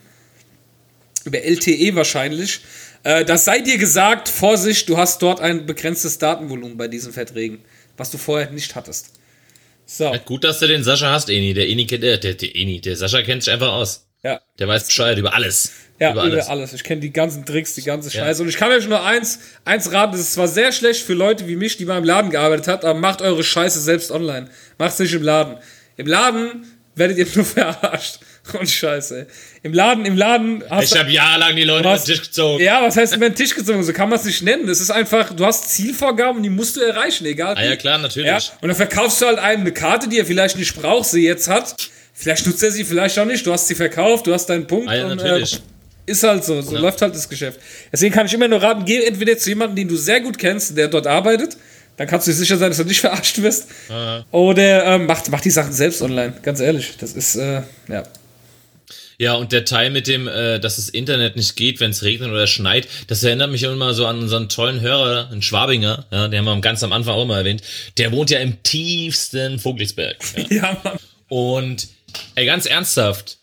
Über LTE wahrscheinlich. Äh, das sei dir gesagt, Vorsicht, du hast dort ein begrenztes Datenvolumen bei diesen Verträgen, was du vorher nicht hattest. So, Ja, gut, dass du den Sascha hast, Eni. Der Eni kennt, äh, der, der Eni, der Sascha kennt sich einfach aus. ja. Der weiß Bescheid über alles. Ja, über über alles. alles. Ich kenne die ganzen Tricks, die ganze Scheiße. Und ich kann euch nur eins, eins raten, das ist zwar sehr schlecht für Leute wie mich, die mal im Laden gearbeitet hat, aber macht eure Scheiße selbst online. Macht's nicht im Laden. Im Laden werdet ihr nur verarscht. Und Scheiße. ey. Im Laden, im Laden hast Ich habe jahrelang die Leute hast- den Tisch gezogen. Ja, was heißt über den Tisch gezogen? So kann man es nicht nennen. Es ist einfach, du hast Zielvorgaben und die musst du erreichen, egal. Ah ja, klar, natürlich. Ja, und dann verkaufst du halt einem eine Karte, die er vielleicht nicht braucht, sie jetzt hat. Vielleicht nutzt er sie, vielleicht auch nicht. Du hast sie verkauft, du hast deinen Punkt. Ah ja, und, natürlich. Äh, ist halt so, so läuft halt das Geschäft. Deswegen kann ich immer nur raten, geh entweder zu jemandem, den du sehr gut kennst, der dort arbeitet, dann kannst du dir sicher sein, dass du nicht verarscht wirst. Oder ähm, mach, mach die Sachen selbst online, ganz ehrlich. Das ist, äh, ja. Ja, und der Teil mit dem, äh, dass das Internet nicht geht, wenn es regnet oder schneit, das erinnert mich immer so an unseren tollen Hörer, einen Schwabinger, ja, den haben wir ganz am Anfang auch mal erwähnt. Der wohnt ja im tiefsten Vogelsberg. Ja. Ja, Mann. Und ey, ganz ernsthaft,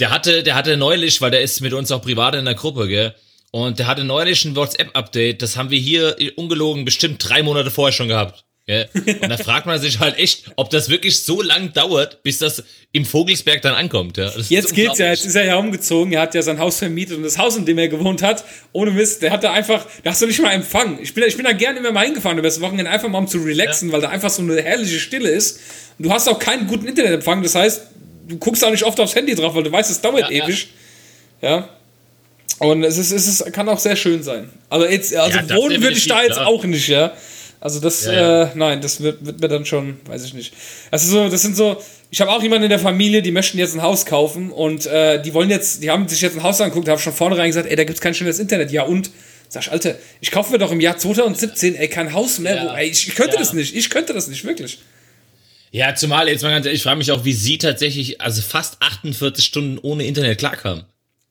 der hatte, der hatte neulich, weil der ist mit uns auch privat in der Gruppe, gell? Und der hatte neulich ein WhatsApp-Update, das haben wir hier ungelogen bestimmt drei Monate vorher schon gehabt. Gell? Und da fragt man sich halt echt, ob das wirklich so lang dauert, bis das im Vogelsberg dann ankommt. Ja? Jetzt geht's ja, jetzt ist er ja umgezogen, er hat ja sein Haus vermietet und das Haus, in dem er gewohnt hat, ohne Mist, der hat da einfach, da hast du nicht mal Empfang. Ich bin, da- ich bin da gerne immer mal hingefahren über das Wochenende, einfach mal um zu relaxen, weil da einfach so eine herrliche Stille ist. Und du hast auch keinen guten Internetempfang, das heißt, du guckst auch nicht oft aufs Handy drauf, weil du weißt, es dauert Ja, ja. ewig. Ja. Und es ist, es ist, kann auch sehr schön sein. Also jetzt, also Ja, wohnen würde ich da jetzt klar. auch nicht, ja. Also das, Ja, ja. Äh, nein, das wird, wird mir dann schon, weiß ich nicht. Das ist so, das sind so, ich habe auch jemanden in der Familie, die möchten jetzt ein Haus kaufen und äh, die wollen jetzt, die haben sich jetzt ein Haus angeguckt, haben schon vornherein gesagt, ey, da gibt's kein schönes Internet. Ja und? Sag ich, Alter, ich kaufe mir doch im Jahr 2017, ey, kein Haus mehr. Ja. Wo, ey, ich, ich könnte das nicht, ich könnte das nicht, wirklich. Ja, zumal jetzt mal ganz ehrlich, ich frage mich auch, wie sie tatsächlich, also fast 48 Stunden ohne Internet klarkamen.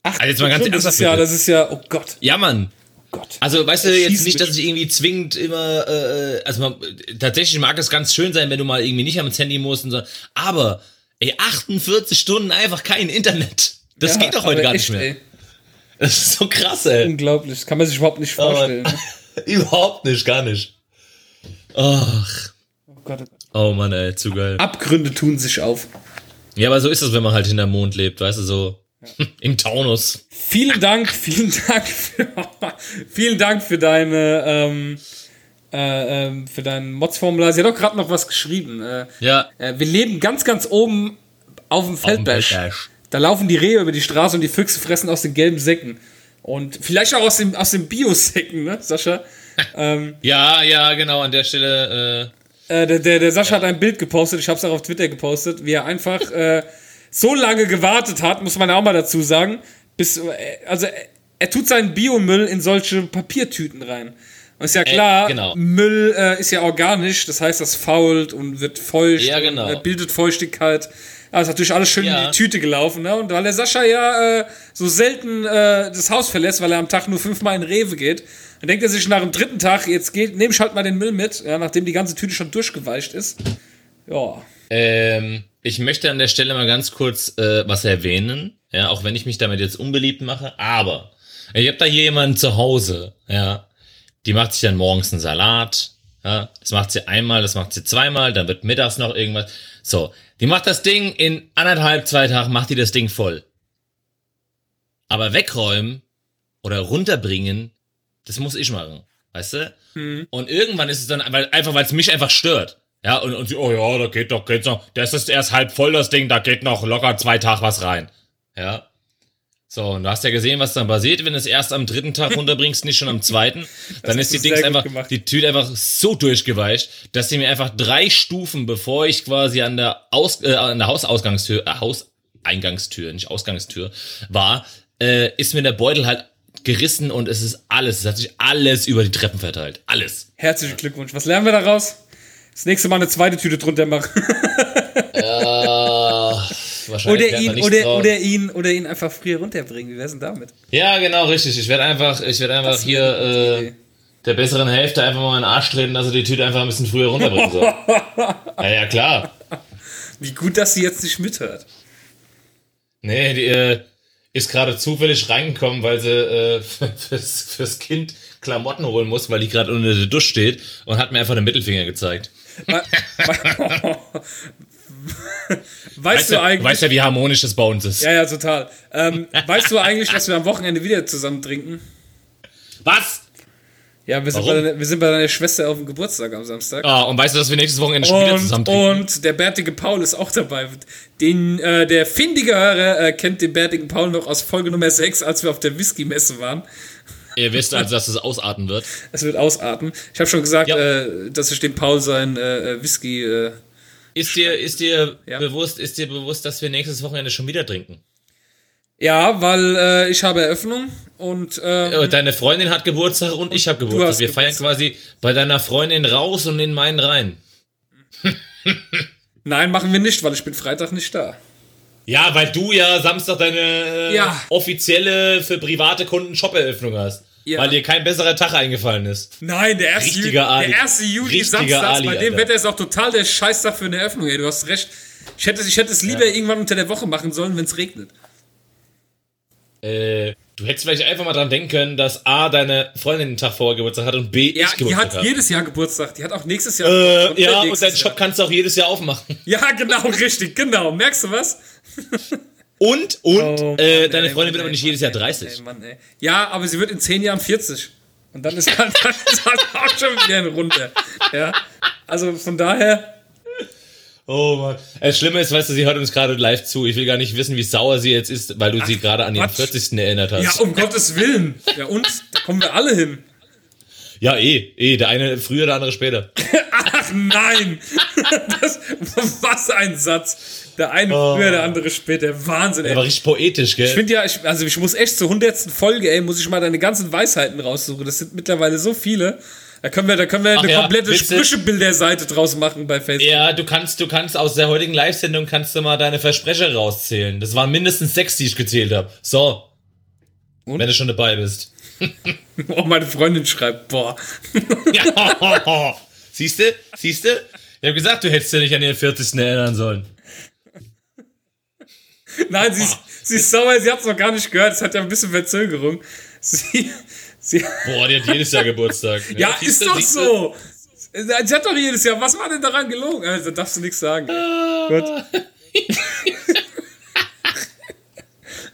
Ach, Also jetzt mal ganz das ist ja, das ist ja, oh Gott, Ja, Mann. Gott. Also, weißt du, jetzt nicht, dass ich irgendwie zwingend immer, äh, also man, tatsächlich mag es ganz schön sein, wenn du mal irgendwie nicht ans Handy musst und so, aber, ey, 48 Stunden einfach kein Internet. Das Ja, geht doch heute gar echt, nicht mehr. ey, Das ist so krass, ey. unglaublich, das kann man sich überhaupt nicht vorstellen. Überhaupt nicht, gar nicht. Ach. Oh oh Gott. Oh Mann, ey, zu geil. Abgründe tun sich auf. Ja, aber so ist es, wenn man halt hinterm Mond lebt, weißt du, so im Taunus. Vielen Dank, vielen Dank für, vielen Dank für deine ähm, äh, ähm, für dein Mods-Formular. Sie hat auch gerade noch was geschrieben. Äh, Ja, äh, wir leben ganz, ganz oben auf dem Feldberg. Feldberg. Da laufen die Rehe über die Straße und die Füchse fressen aus den gelben Säcken. Und vielleicht auch aus dem, aus dem Bio-Säcken, ne, Sascha? ähm, Ja, ja, genau, an der Stelle, äh, äh, der, der, der Sascha hat ein Bild gepostet, ich habe es auch auf Twitter gepostet, wie er einfach äh, so lange gewartet hat, muss man ja auch mal dazu sagen, bis, äh, also er, er tut seinen Biomüll in solche Papiertüten rein. Und ist ja klar, genau. Müll äh, ist ja organisch, das heißt, das fault und wird feucht, Ja, genau. und, äh, bildet Feuchtigkeit. Ja, ist natürlich alles schön Ja. in die Tüte gelaufen, ne? Und weil der Sascha ja äh, so selten äh, das Haus verlässt, weil er am Tag nur fünfmal in Rewe geht, dann denkt er sich nach dem dritten Tag, jetzt geht, nehme ich halt mal den Müll mit, ja, nachdem die ganze Tüte schon durchgeweicht ist. Ja. Ähm, ich möchte an der Stelle mal ganz kurz äh, was erwähnen, ja, auch wenn ich mich damit jetzt unbeliebt mache, aber ich habe da hier jemanden zu Hause, ja, die macht sich dann morgens einen Salat, ja, das macht sie einmal, das macht sie zweimal, dann wird mittags noch irgendwas. So, die macht das Ding in anderthalb, zwei Tagen, macht die das Ding voll. Aber wegräumen oder runterbringen, das muss ich machen, weißt du? Und irgendwann ist es dann, weil, einfach weil es mich einfach stört. Ja, und, und sie, oh ja, da geht doch, geht's noch, das ist erst halb voll, das Ding, da geht noch locker zwei Tage was rein. Ja. So, und du hast ja gesehen, was dann passiert, wenn du es erst am dritten Tag runterbringst, nicht schon am zweiten. Dann ist die Dings einfach, gemacht. die Tüte einfach so durchgeweicht, dass sie mir einfach drei Stufen, bevor ich quasi an der Aus, äh, an der Hausausgangstür, äh, Hauseingangstür, nicht Ausgangstür, war, äh, ist mir der Beutel halt gerissen und es ist alles, es hat sich alles über die Treppen verteilt. Alles. Herzlichen Glückwunsch. Was lernen wir daraus? Das nächste Mal eine zweite Tüte drunter machen. Wahrscheinlich Oder ihn, oder, oder ihn, oder ihn einfach früher runterbringen. Wie wär's denn damit? Ja, genau, richtig. Ich werde einfach, ich werde einfach Das hier äh, der besseren Hälfte einfach mal in den Arsch treten, dass er die Tüte einfach ein bisschen früher runterbringen soll. ja, ja, klar. Wie gut, dass sie jetzt nicht mithört. Nee, die äh, ist gerade zufällig reingekommen, weil sie äh, fürs, fürs Kind Klamotten holen muss, weil die gerade unter der Dusche steht und hat mir einfach den Mittelfinger gezeigt. We- we- weißt du eigentlich? weißt ja, wie harmonisch das bei uns ist. ja, ja, total. Ähm, weißt du eigentlich, dass wir am Wochenende wieder zusammen trinken? Was? Ja, wir sind, deiner, wir sind bei deiner Schwester auf dem Geburtstag am Samstag. Ah, und weißt du, dass wir nächstes Wochenende schon wieder zusammen Und, trinken? und der bärtige Paul ist auch dabei. Den, äh, der findige Hörer äh, kennt den bärtigen Paul noch aus Folge Nummer 6, als wir auf der Whisky-Messe waren. Ihr wisst also, dass es ausarten wird. Es wird ausarten. Ich habe schon gesagt, Ja. äh, dass ich dem Paul sein äh, Whisky. Äh, Ist dir, ist dir Ja. bewusst, ist dir bewusst, dass wir nächstes Wochenende schon wieder trinken? ja, weil äh, ich habe Eröffnung und äh, Äh, Deine Freundin hat Geburtstag und ich habe Geburtstag. Wir feiern Geburtstag. quasi bei deiner Freundin raus und in meinen rein. nein, machen wir nicht, weil ich bin Freitag nicht da. Ja, weil du ja Samstag deine äh, Ja. offizielle für private Kunden Shop-Eröffnung hast. Ja. Weil dir kein besserer Tag eingefallen ist. Nein, der erste Juli, Richtiger Ali. der erste Juli Richtiger Samstags, Ali, bei dem Alter. Wetter ist auch total der Scheißtag für eine Eröffnung, ey. Du hast recht. Ich hätte, ich hätte es lieber irgendwann unter der Woche machen sollen, wenn es regnet. Äh, du hättest vielleicht einfach mal dran denken können, dass A, deine Freundin den Tag vorher Geburtstag hat und B, Ja, ich die Geburtstag hat habe. jedes Jahr Geburtstag. Die hat auch nächstes Jahr. Äh, ja, und deinen Shop kannst du auch jedes Jahr aufmachen. Ja, genau, richtig, genau. Merkst du was? Und, und, Oh, äh, Mann, deine ey, Freundin Mann, wird aber ey, nicht Mann, jedes Jahr ey, 30. Ey, Mann, ey. Ja, aber sie wird in 10 Jahren 40. Und dann ist halt, dann ist halt auch schon wieder eine Runde. Ja. Also von daher. Oh Mann. Das Schlimme ist, weißt du, sie hört uns gerade live zu. Ich will gar nicht wissen, wie sauer sie jetzt ist, weil du sie gerade an ihren Quatsch. 40. erinnert hast. Ja, um Gottes Willen. Ja, und? Da kommen wir alle hin. Ja, eh, eh, der eine früher, der andere später. Ach nein! Das, was ein Satz. Der eine Oh. früher, der andere später. Wahnsinn, Der ey. war richtig poetisch, gell? Ich finde ja, ich, also ich muss echt zur hundertsten Folge, ey, muss ich mal deine ganzen Weisheiten raussuchen. Das sind mittlerweile so viele. Da können wir, da können wir Ach eine ja, komplette willst du- Sprüchebilderseite draus machen bei Facebook. ja, du kannst, du kannst aus der heutigen Live-Sendung kannst du mal deine Versprecher rauszählen. Das waren mindestens sechs, die ich gezählt habe. So. Und? Wenn du schon dabei bist. Oh, meine Freundin schreibt, boah. Ja. Siehst du? Siehst du? Ich habe gesagt, du hättest dich nicht an den 40. erinnern sollen. Nein, sie ist, sie ist sauer, sie hat es noch gar nicht gehört. Es hat ja ein bisschen Verzögerung. Sie, sie, Boah, die hat jedes Jahr Geburtstag. ja, siehst ist doch so. Sie hat doch jedes Jahr. Was war denn daran gelogen? Also, darfst du nichts sagen. Gut.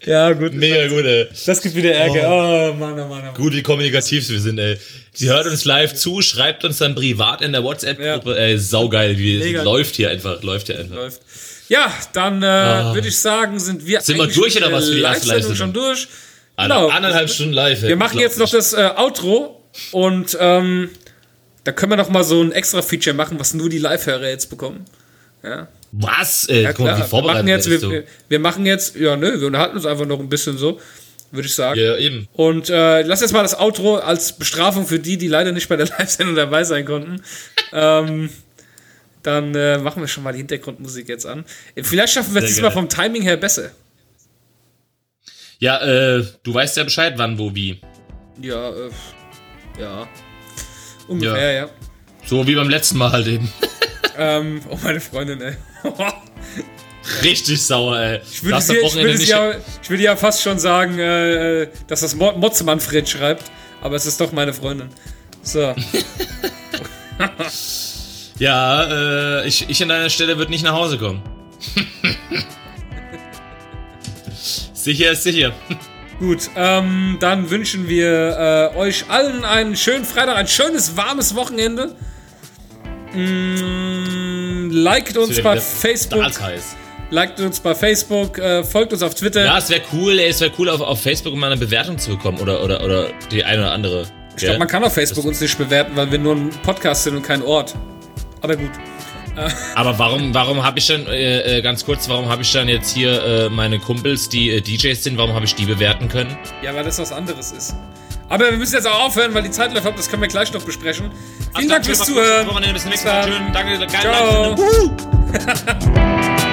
Ja, gut. Mega gut, ey. Das gibt wieder Ärger. Oh, Mann, oh Mann, oh Mann. Gut, wie kommunikativ wir sind, ey. Sie hört uns live zu, schreibt uns dann privat in der WhatsApp-Gruppe. Ey, saugeil, wie Mega. läuft hier einfach, läuft hier einfach. läuft. Ja, dann äh, würde ich sagen, sind wir Ah. Sind wir durch oder der was für die erste schon durch. Eine, Genau. Anderthalb Stunden live. Wir machen jetzt noch das äh, Outro und ähm, da können wir noch mal so ein extra Feature machen, was nur die Live-Hörer jetzt bekommen. Ja, Was? Ey, ja guck mal, klar. wie Wir machen, jetzt, wir, wir, machen jetzt, ja, nö, wir unterhalten uns einfach noch ein bisschen so, würde ich sagen. Ja, eben. Und äh, lass jetzt mal das Outro als Bestrafung für die, die leider nicht bei der Live-Sendung dabei sein konnten. ähm, dann äh, machen wir schon mal die Hintergrundmusik jetzt an. Vielleicht schaffen wir es diesmal vom Timing her besser. Ja, äh, du weißt ja Bescheid, wann, wo, wie. Ja, äh, ja. Ungefähr, ja. So wie beim letzten Mal halt eben. Ähm, oh, meine Freundin, ey. Richtig sauer, ey. Ich würde, sie, ich, würde ja, ich würde ja fast schon sagen, äh, dass das Mo Motzmann Fred schreibt, aber es ist doch meine Freundin. So. Ja, äh, ich, ich an deiner Stelle würde nicht nach Hause kommen. sicher ist sicher. Gut, ähm, dann wünschen wir äh, euch allen einen schönen Freitag, ein schönes, warmes Wochenende. Mm, liked uns bei Facebook, liked uns bei Facebook, äh, folgt uns auf Twitter. Ja, es wäre cool, ey, es wäre cool, auf, auf Facebook mal eine Bewertung zu bekommen oder, oder, oder die eine oder andere. ich glaube, man kann auf Facebook uns nicht bewerten, weil wir nur ein Podcast sind und kein Ort. Aber gut. Aber warum, warum habe ich dann, äh, äh, ganz kurz, warum habe ich dann jetzt hier äh, meine Kumpels, die äh, DJs sind, warum habe ich die bewerten können? Ja, weil das was anderes ist. Aber wir müssen jetzt auch aufhören, weil die Zeit läuft ab. Das können wir gleich noch besprechen. Vielen Dank fürs Zuhören. Bis zum nächsten Mal. Schön, danke, geile Ciao.